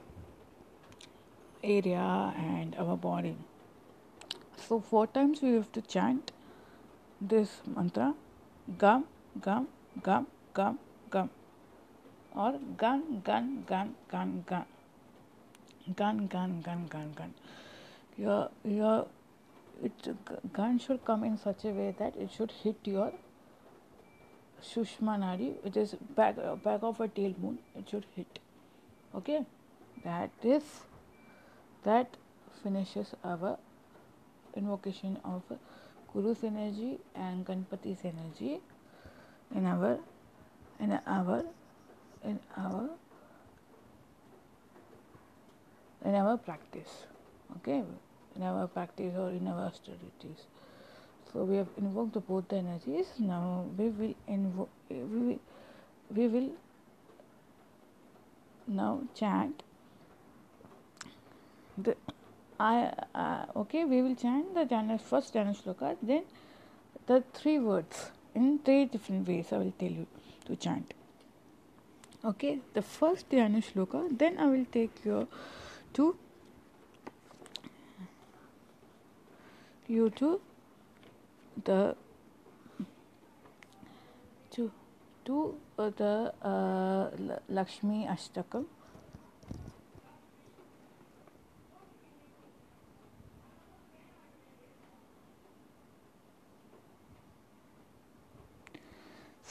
area and our body. So, four times we have to chant this mantra Gam, Gam, Gam, Gam, Gam, or Gan, Gan, Gan, Gan, Gan. Gun, gun, gun, gun, gun. Your, your, it, gun should come in such a way that it should hit your Sushma Nadi, which is back, back of a tail moon, it should hit. Okay? That is, that finishes our invocation of Guru's energy and Ganpati's energy in our, in our, in our in our practice okay? In our practice or in our studies. So we have invoked the both the energies. Now we will invoke we will, we will now chant the I uh, okay? We will chant the Jana, first shloka then the three words in three different ways I will tell you to chant. Okay? The first Jana shloka then I will take your to you to the to to uh, the uh, Lakshmi Ashtakam.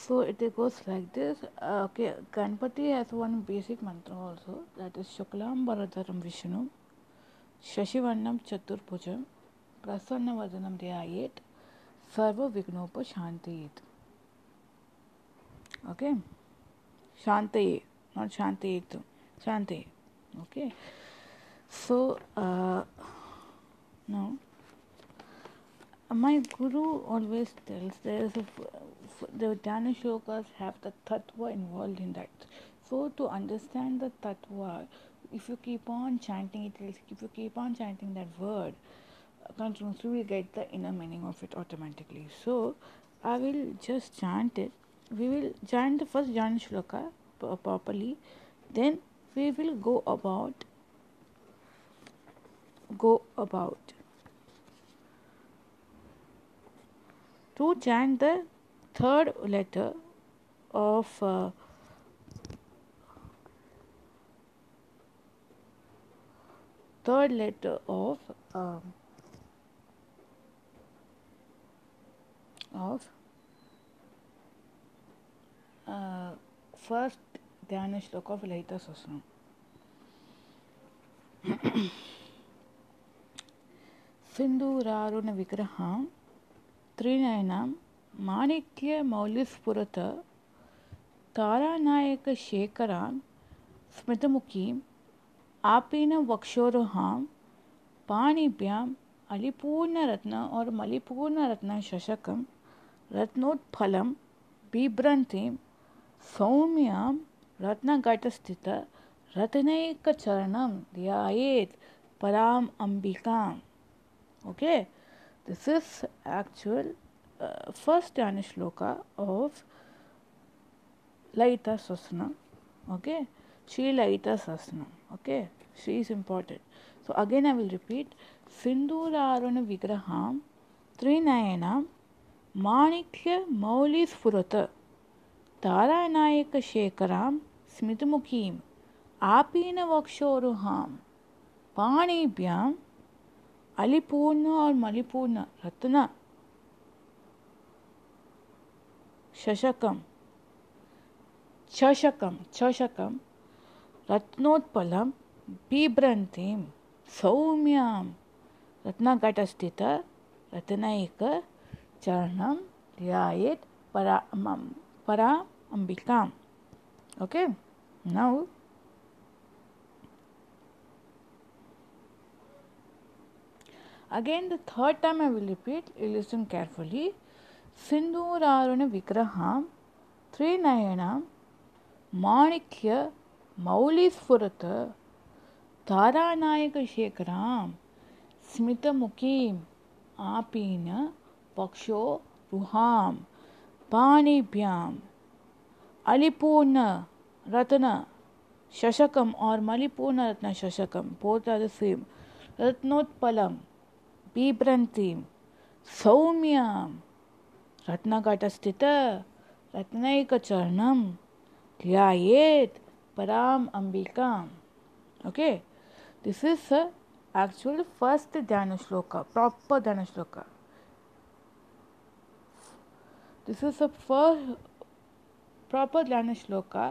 So it goes like this. Uh, okay, Ganpati has one basic mantra also that is Shuklam Bharadharam Vishnu Shashivannam Chaturbhujam Prasannavadhanam Dhyayet Sarva Vignopa Shantayet. Okay, Shantaye, not Shantayet, Shantaye. Okay, so uh, now my guru always tells there is a the shlokas have the tattva involved in that. So to understand the tattva, if you keep on chanting it, if you keep on chanting that word, uh, continuously we get the inner meaning of it automatically. So I will just chant it. We will chant the first Dhyana shloka uh, properly, then we will go about go about to chant the third letter of uh, third letter of um, of uh, first ध्यान श्लोक of ललिता सहस्रम सिंदूरारुण विग्रहां त्रिनयनां माणिक्यमौलिस्फुरत तारानायकशेखरां स्मृतमुखीम् आपीनवक्षोरुहां पाणिभ्याम् अलिपूर्णरत्न और मलिपूर्णरत्नशशकं रत्नोत्फलं बिभ्रन्तीं सौम्यां रत्नघटस्थित रत्नैकचरणं ध्यायेत् पराम् अम्बिकाम् okay? This is actual uh, first Dhyana shloka of Laita Sasana. Okay, Sri Laita Sasana. Okay, Sri is important. So again I will repeat Sinduraruna Vigraham Trinayanam Manikya Mauli Sfurata Taranayaka Shekaram Smitumukhim Apina Vakshoruham पाणीभ्याम अलिपूर्ण और मलिपूर्ण रत्न शशकं चषकं चषकं रत्नोत्पलं बिभ्रन्तीं सौम्यां रत्नैकचरणं ध्यायेत् परा परा अम्बिकाम् okay? Now the third time i will repeat, you listen carefully. सिंदूरारुण विग्रहां त्रिनयनां माणिक्य मौलिस्फुरत तारानायकशेखरां स्मितमुखीम् आपीन पक्षो रुहां पाणिभ्याम् अलिपूर्ण रत्न शशकम और मलिपूर्ण रत्न शशकम both are the same. रत्नोत्पलम बिभ्रन्तीं सौम्यं रत्नघटस्थित रत्नैकचरणं ध्यायेत् पराम actual first dhyana shloka proper dhyana shloka this is the first proper dhyana shloka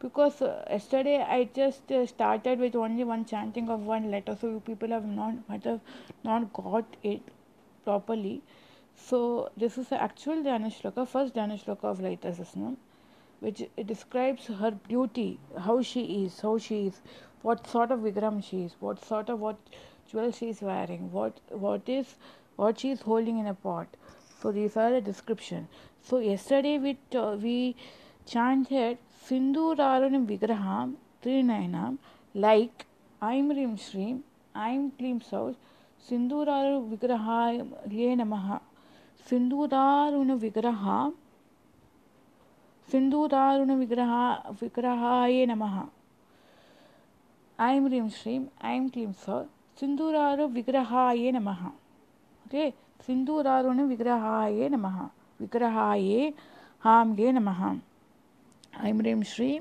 because uh, yesterday I just uh, started with only one chanting of one letter, so you people have not might have not got it properly. So this is the actual Dhyana Shloka, first Dhyana Shloka of Laita Sasnam, which describes her beauty, how she is, how she is, what sort of Vigram she is, what sort of what jewel she is wearing, what what is what she is holding in a pot. So these are the description. So yesterday we uh, we chanted सिन्दूरारुणि विग्रहां त्रिनयनां लैक् ऐं ह्रीं श्रीं ऐं क्लीं सौः सिन्दूरारुविग्रहाय नमः सिन्दूरारुणविग्रहा सिन्दूरारुणविग्रहा विग्रहाय नमः ऐं ह्रीं श्रीं ऐं क्लीं सौः सिन्दूरारुविग्रहाय नमः ओके सिन्दूरारुणविग्रहाय नमः विग्रहाय हाँ ये नमः ऐं ह्रीं श्रीं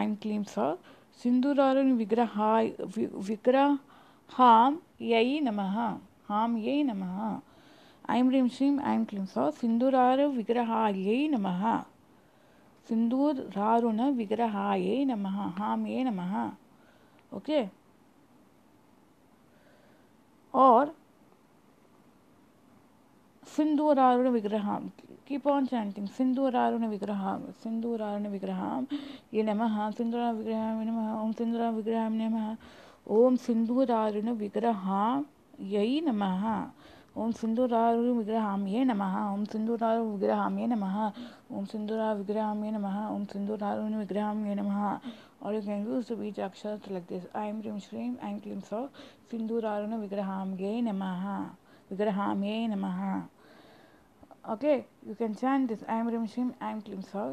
ऐं क्लीं स सिन्दूरारुणि विग्रहाय विग्रहां यै नमः हाँ यै नमः ऐं ह्रीं श्रीं ऐं क्लीं स सिन्दूरार विग्रहायै नमः सिन्दूरारुणविग्रहायै नमः हाँ ये नमः ओके और सिन्दूरारुण विग्रहां Ye Namaha. ओम सिंदूरारु विग्रहाम ये नमः सिंदूरारु विग्रहाम ये नमः ओम सिंदूरा विग्रहाम ये नमः ओम सिंदूरारु विग्रहाम ये नमः or you can use the beach akshars like this I am Rim Shrim I am Klim So Sinduraruna Vigraham Ye Namaha Vigraham Ye Namaha okay you can chant this i am rim shim i am klim sa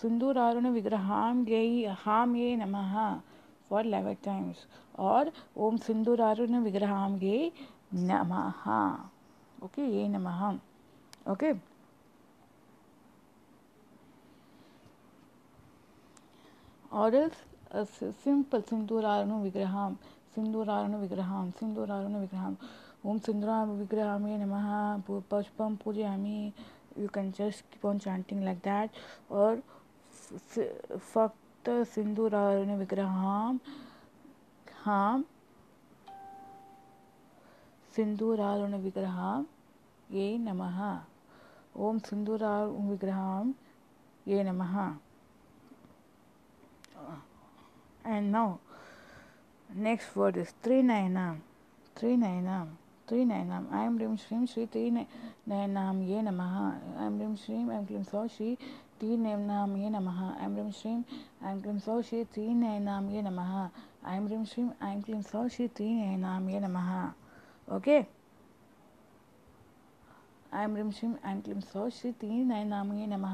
sindur aruna vigraham gai ham ye namaha for 11 times or om sindur aruna vigraham gai namaha okay ye namaha okay or else a simple sinduraranu vigraham sinduraranu vigraham sinduraranu vigraham ओम सुंदर विग्रह हमें नम पुष्प पूजे हमें you can just keep on chanting like that और फक्त सिंदूर अरुण विग्रह हाँ सिंदूर अरुण विग्रह ये नम। ओम सिंदूर अरुण विग्रह ये नम। And now next word is त्री नयना त्रिनयनम ऐं ह्रीं श्रीं श्री त्री नयन नाम ये नमः ऐं ह्रीं श्रीं ऐं क्लीं सौ श्री त्री नयन नाम ये नमः ऐं ह्रीं श्रीं ऐं क्लीं सौ श्री त्री नयन नाम ये नमः ऐं ह्रीं श्रीं ऐं क्लीं सौ श्री त्री नयन नाम ये नम ओके ऐं ह्रीं श्रीं ऐं क्लीं सौ श्री त्री नयन नाम ये नम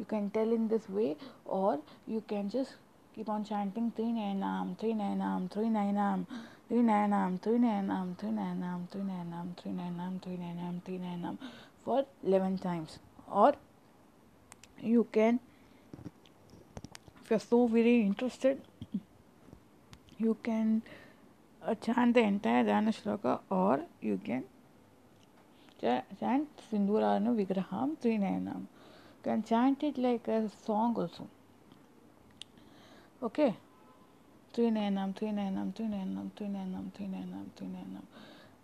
you can tell in this way और you can just keep on chanting त्री नयन नाम three नयन नाम nainam नयन नाम 399 399 399 399 399 399 399 for 11 times. Or you can if you're so very interested you can uh, chant the entire dhyana shloka or you can ch- chant sindurana vigraham trinayanam can chant it like a song also. Okay? Trinanam, Trinanam, Trinanam, Trinanam, Trinanam, Trinanam.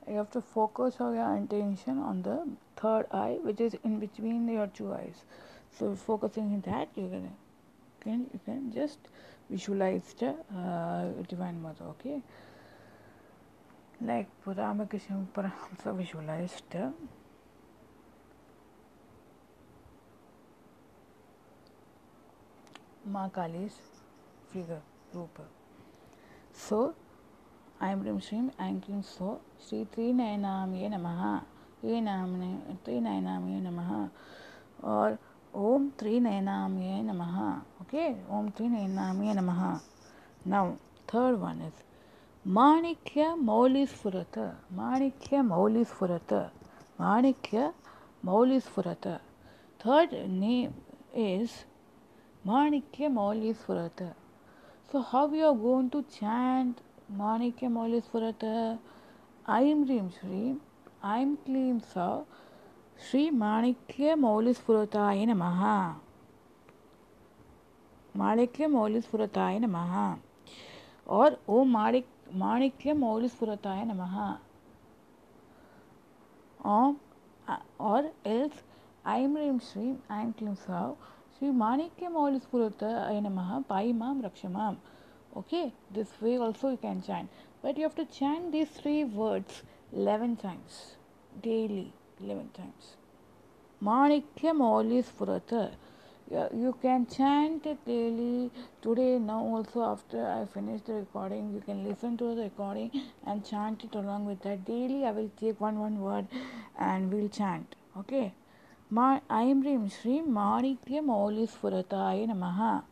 You have to focus all your attention on the third eye, which is in between your two eyes. So, focusing in that, you can, can you can just visualize the uh, Divine Mother. Okay, like Ramakrishna Paramahamsa visualized. Uh, Ma Kali's figure, Rupa. So ऐं ह्रीं श्रीं ऐं क्लीं सौ श्री त्रिनयनामये नमः त्रिनामने त्रिनयनामये नमः और ओम त्रिनयनामये नमः okay? om त्रिनयनामये नमः now, third one is माणिक्य मौलिस्फुरत माणिक्य मौलिस्फुरत माणिक्य मौलिस्फुरत third name is Manikya Maulisfurata. So how we are going to chant Manikya Maulisfurata? Aim Rim Shri, Aim Klim Sa, Shri Manikya Maulisfurataye Namaha. माणिक्य मौलिस्फुरताय नमः और ओम माणिक माणिक्य मौलिस्फुरताय नमः और एल्स ऐं ह्रीं श्रीं ऐं क्लीं सौः Sri Manikya Maul Spurata Ayanamaha Paimam Rakshamam. Okay, this way also you can chant. But you have to chant these three words 11 times daily, 11 times. Manikya Maul Spurata. You can chant it daily today. Now, also, after I finish the recording, you can listen to the recording and chant it along with that. Daily, I will take one one word and we'll chant. Okay. Ma- ऐं ह्रीं श्रीं माणिक्यमौलिस्फुरताय नमः।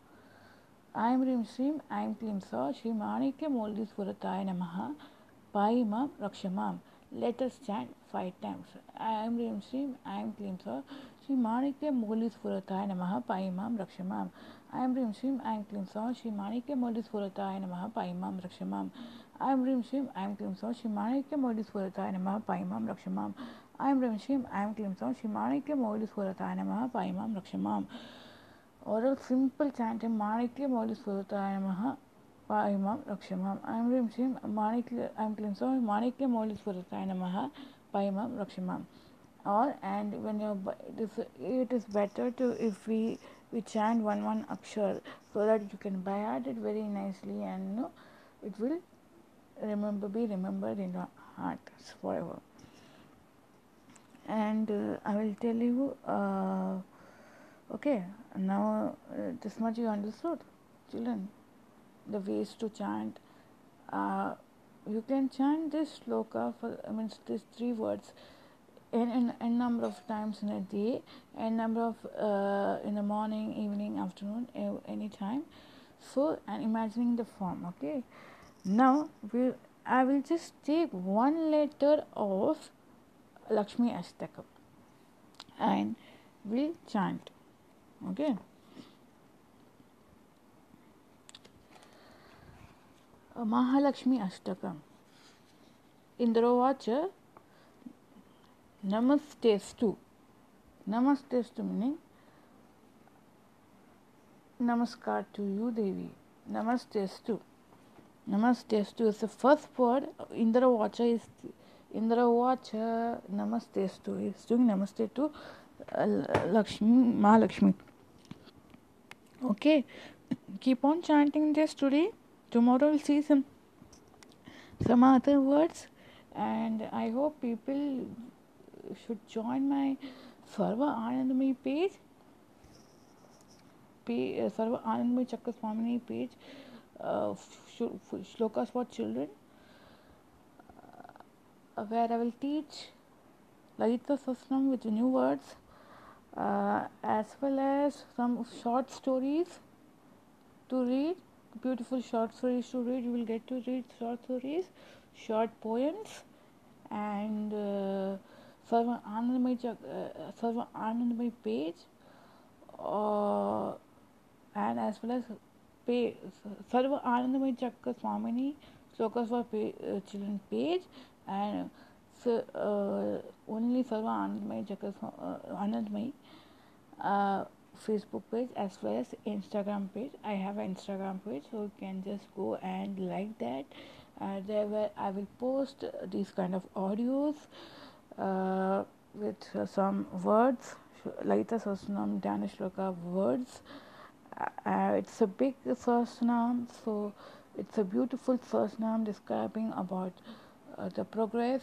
ऐं ह्रीं श्रीं ऐं क्लीं सौ श्री माणिक्यमौलिस्फुरताय नमः। पायि माँ रक्ष माँ us chant five times. ऐं ह्रीं श्रीं ऐं क्लीं सौ श्री माणिक्य मौलिस्फुरताय नमः। पायि माँ रक्ष माम् ऐं ह्रीं श्रीं ऐं क्लीं सौ श्री माणिक्य मौलिस्फुरताय नमः। पायि माँ रक्ष माम् ऐं ह्रीं श्रीं ऐं क्लीं सौ श्री माणिक्य मौलिस्फुरताय नमः। पायि माँ रक्ष माम् ऐं ब्रह्म श्रीं ऐं क्लीं सौं श्री माणिक्यमौलिस्वरताय नमः पायमां रक्षमाम् ओरल् सिम्पल् चाण्ट् माणिक्यमौलिस्वरताय नमः पायमां रक्षमाम् ऐं ब्रह्म श्रीं माणिक्य ऐं क्लीं सौं माणिक्यमौलिस्वरताय नमः पायमां रक्षमाम् और् और and when you is it is better to if we we chant one one अक्षर so that you can by heart it very nicely and no it will remember be remembered in heart for And uh, I will tell you. Uh, okay now uh, this much you understood children the ways to chant you can chant this sloka for i mean these three words in, a number of times in a day a number of uh, in the morning evening afternoon any time so and imagining the form okay now we i will just take one letter of lakshmi ashtakam and we'll chant okay Mahalakshmi Ashtakam इन्द्रोवाच नमस्तेस्तु नमस्तेस्तु meaning namaskar to you devi namastestu namastestu is the first word indra vacha is indra vacha namastestu is doing namaste to uh, lakshmi mahalakshmi okay keep on chanting this today tomorrow we'll see some some other words and i hope people should join my sarva anandamay page sarva anandamay chakra page uh, shlokas for children uh, where i will teach lalita sasnam with new words uh, as well as some short stories to read beautiful short stories to read. You will get to read short stories short poems and uh, Sarva Anandamay, uh, Sarva Anandamay page uh, and as well as page, Sarva Anandamay Chakra Swamini Slokas for pay, uh, children page and so, uh, only Sarva Anandamay Chakra uh, Anandamay uh, Facebook page as well as Instagram page. I have an Instagram page, so you can just go and like that. Uh, there where I will post these kind of audios uh, with uh, some words, Laita Sasnam Danish Loka words. It's a big Sasnam, so it's a beautiful Sasnam describing about the progress.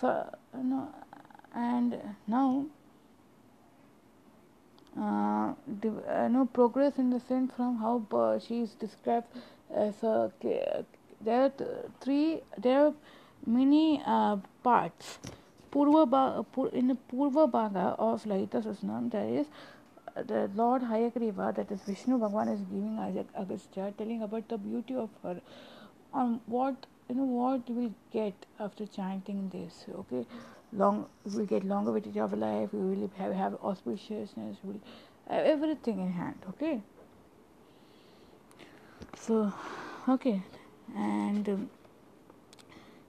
So, you know, and now uh, uh, no progress in the sense from how uh, she is described as a there are th- three, there are many uh, parts. Purva ba- in the Purva Bhaga of Lalita Sasnam, there is uh, the Lord Hayagriva, that is Vishnu Bhagwan, is giving Agastya, telling about the beauty of her, on what you know what you will get after chanting this. Okay, long we get longevity of life. We will have, have auspiciousness. We will have everything in hand. Okay. So, okay, and um,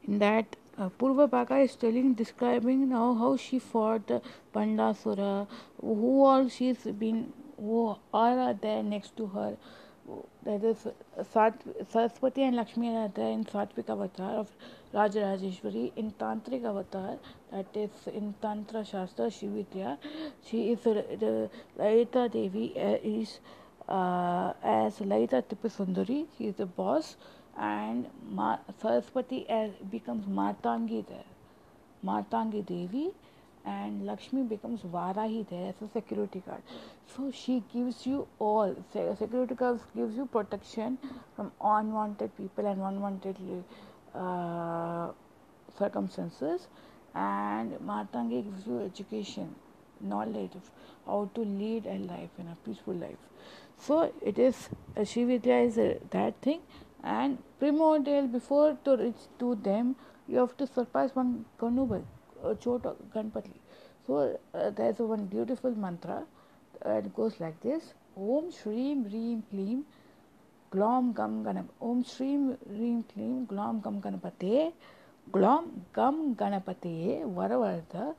in that uh, Purva Bhaga is telling, describing now how she fought the Pandasura, who all she's been, who are there next to her. That is Saraswati and Lakshmi are there in Satvik avatar of Rajarajeshwari. In Tantric avatar, that is in Tantra Shastra, Shividya, she is uh, the Lalita Devi uh, is uh, as Lalita Tipasundari, she is the boss, and Ma- Saraswati as becomes Martangi there, Martangi Devi, and Lakshmi becomes Varahi there as a security guard. So she gives you all, security guard gives you protection from unwanted people and unwanted uh, circumstances, and Martangi gives you education, knowledge of how to lead a life in a peaceful life. So it is uh, Shividya is uh, that thing, and primordial before to reach to them, you have to surpass one Ganubal, uh, Chota Ganpati. So uh, there's one beautiful mantra, uh, it goes like this: Om Shreem Reem Kleem Glom Gam Ganap. Om Shreem Reem Kleem Glom Gam Ganapate. Glom Gam Ganapate Varavartha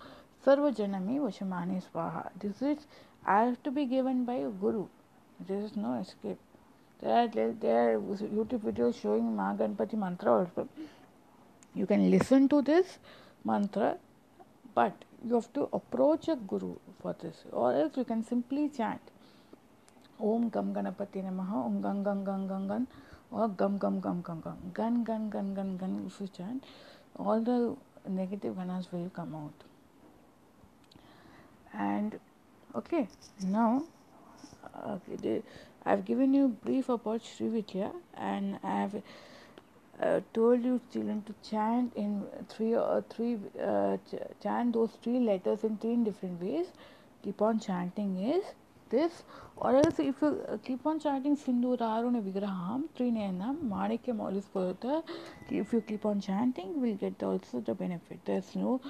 Sarvajanami Vashamani Swaha. This is I have to be given by a guru. There is no escape. There are, there are YouTube videos showing Mahaganpati mantra also. You can listen to this mantra, but you have to approach a guru for this, or else you can simply chant Om Gam Ganapati Namaha, Om Gan Gan Gan Gan Gan, or Gam Gam Gam Gam Gam. Gan Gan Gan Gan Gan, if you chant, all the negative ganas will come out. And okay, now uh, okay, I've given you brief about Srividya and I've uh, told you children to chant in three or three uh, ch- chant those three letters in three different ways. Keep on chanting is this, or else if you uh, keep on chanting Sinduraruna Vigraham, Trinenam, Manikya Maulis if you keep on chanting, you will get also the benefit. There's no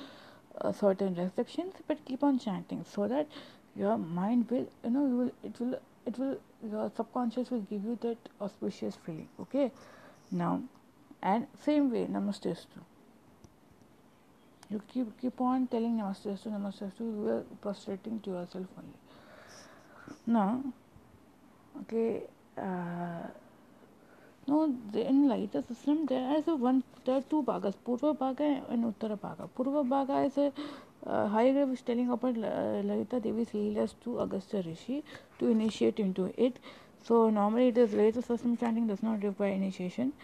uh, certain restrictions, but keep on chanting so that your mind will you know you will it will it will your subconscious will give you that auspicious feeling okay now and same way namaste you keep keep on telling namaste astu namaste astu you are prostrating to yourself only now okay uh, no in lighter system there is a one there are two bhagas purva bhaga and uttara bhaga purva bhaga is a uh, Hayagriva was telling about uh, Lalita Devi's Leelas to Agastya Rishi to initiate into it. So normally it is Lalita system chanting does not require initiation.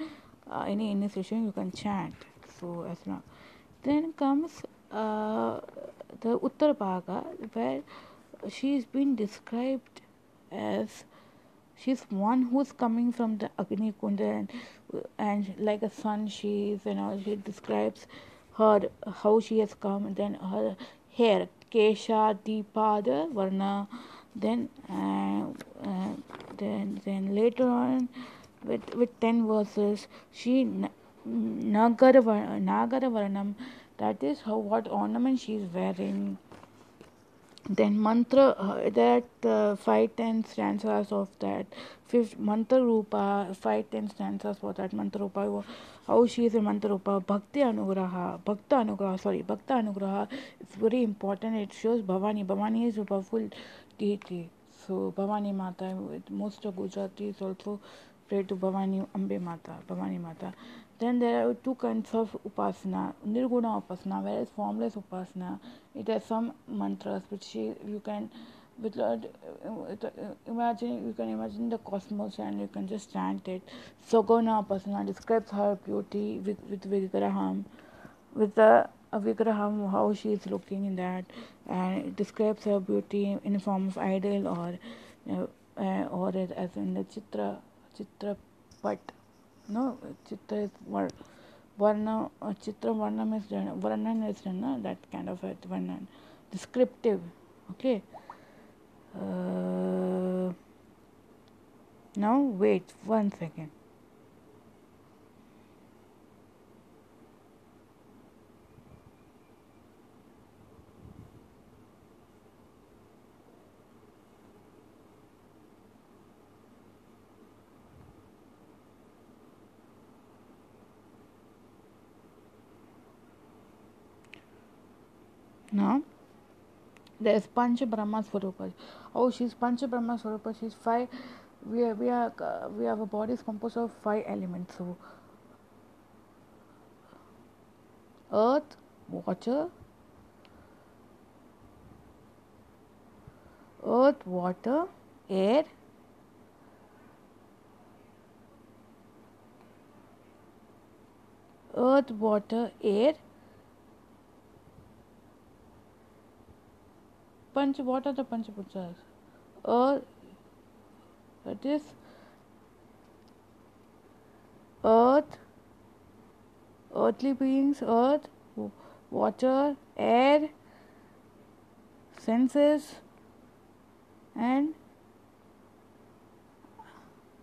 Uh, any initiation you can chant. So as long. Then comes uh, the Uttar Bhaga where she's been described as she's one who's coming from the Agni Kunda and, and like a sun she is and all she describes her how she has come then her hair kesha deepada varna then uh, uh, then then later on with with 10 verses she nagara nagara that is how what ornament she is wearing then mantra uh, that uh, five ten stanzas of that fifth mantra rupa five ten stanzas for that mantra rupa how she is a mantra rupa bhakti anugraha bhakta anugraha sorry bhakta anugraha it's very important it shows bhavani bhavani is a powerful deity so bhavani mata most of gujaratis also pray to bhavani ambe mata bhavani mata. Then there are two kinds of upasana, nirguna upasana, whereas formless upasana, it has some mantras which you can, with, uh, imagine you can imagine the cosmos and you can just chant it. Saguna upasana describes her beauty with with Vigraham, with the uh, how she is looking in that, and it describes her beauty in the form of idol or, you uh, or as in the chitra चित्रपट, नो, चित्र वर्ण चित्र वर्ण में वर्णन इज़ ना दैट काइंड ऑफ़ वर्णन descriptive okay now wait one second Now, there's Pancha Brahma Swarupa. Oh, she's Pancha Brahma Swarupa. She's five. We are, we are, uh, we have a body is composed of five elements. So, earth, water, earth, water, air, earth, water, air, Panch, what are the Panchapuchas? Earth, that is earth, earthly beings, earth, water, air, senses, and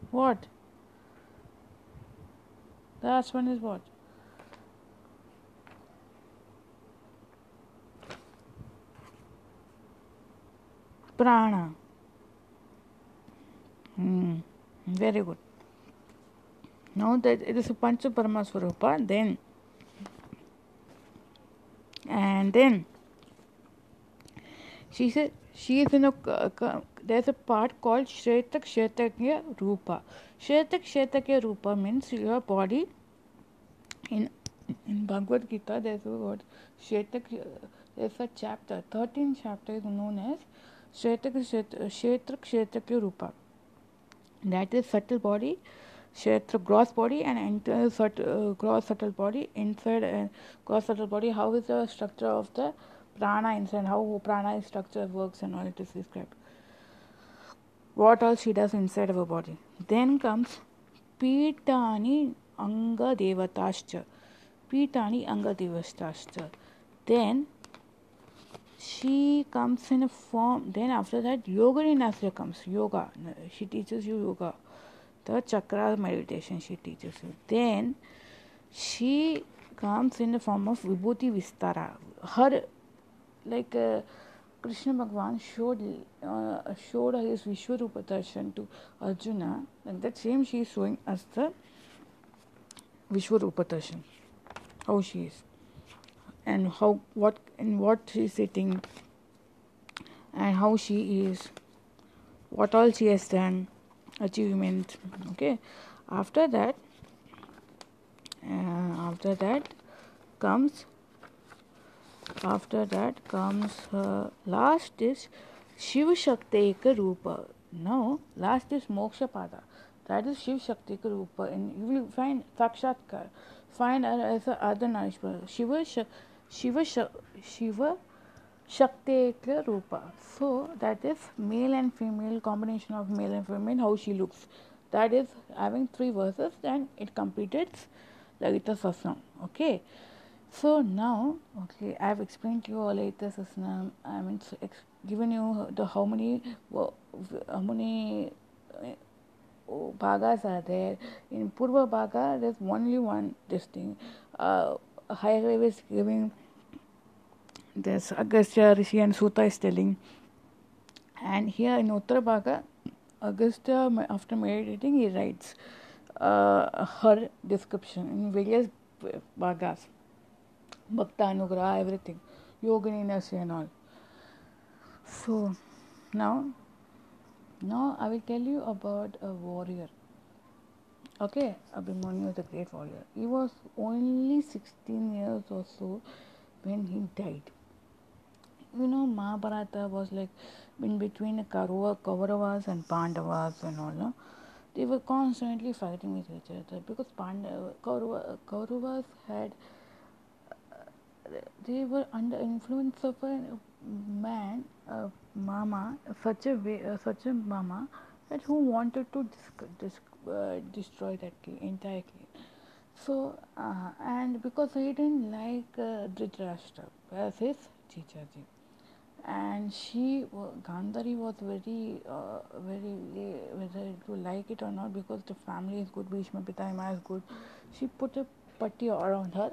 what? The last one is what? Prana. Hmm. Very good. Now that it is a Pancha Paramaswarupa, then and then she said she is in a uh, there's a part called Shretak Shretakya Rupa. Shretak Shretakya Rupa means your body in in Bhagavad Gita there's a word Shretak there's a chapter 13 chapter is known as क्षेत्र क्षेत्र क्षेत्र के रूप दैट इज़ सटल बॉडी क्षेत्र gross body and inter gross subtle body in inside and gross subtle body how is the structure of the prana inside how prana is structure work and all it is describe what all she does inside our body then comes पीठानी अंग देवताश्च पीठानी अंग देवताश्च then she comes in a form then after that yoga nasya comes yoga. She teaches you yoga. The chakra meditation she teaches you. Then she comes in the form of vibhuti vistara. Her like uh, krishna bhagwan showed uh, showed his vishwarupa darshan to arjuna and that same she is showing us the vishwarupa darshan. How she is and how what and what she's sitting and how she is what all she has done achievement okay after that uh, after that comes after that comes uh, last is Shiv Shaktika Rupa. Now, last is Moksha Pada. That is Shiv Shaktika Rupa. And you will find Sakshatkar. Find her as a Ardhanarishwara. Shiva Shiva Shiva Shaktekya Rupa. So that is male and female combination of male and female how she looks. That is having three verses and it completed Lalita Sasnam. Okay. So now, okay, I have explained to you all Lalita Sasnam. I mean, given you the how many how many uh, bhagas are there. In Purva Bhaga, there's only one this thing. Uh, Hayagriva is giving this Agastya Rishi and Suta is telling. And here in Uttara Bhaga, Agastya, after meditating, he writes uh, her description in various bhagas. Bhakta Anugraha, everything. Yogini Nasi and all. So, now, now I will tell you about a warrior Okay, Abhimanyu was a great warrior. He was only 16 years or so when he died. You know, Mahabharata was like in between Kauravas and Pandavas and all. No? They were constantly fighting with each other because Pandav, Kauravas had they were under influence of a man, a mama, such a way, uh, such a mama that who wanted to dis- dis- uh, destroy that entire king. So, uh, and because he didn't like uh, Dhritarashtra as his Chichaji, and she, Gandhari was very, uh, very, whether to like it or not, because the family is good, Bhishma is good, she put a putty around her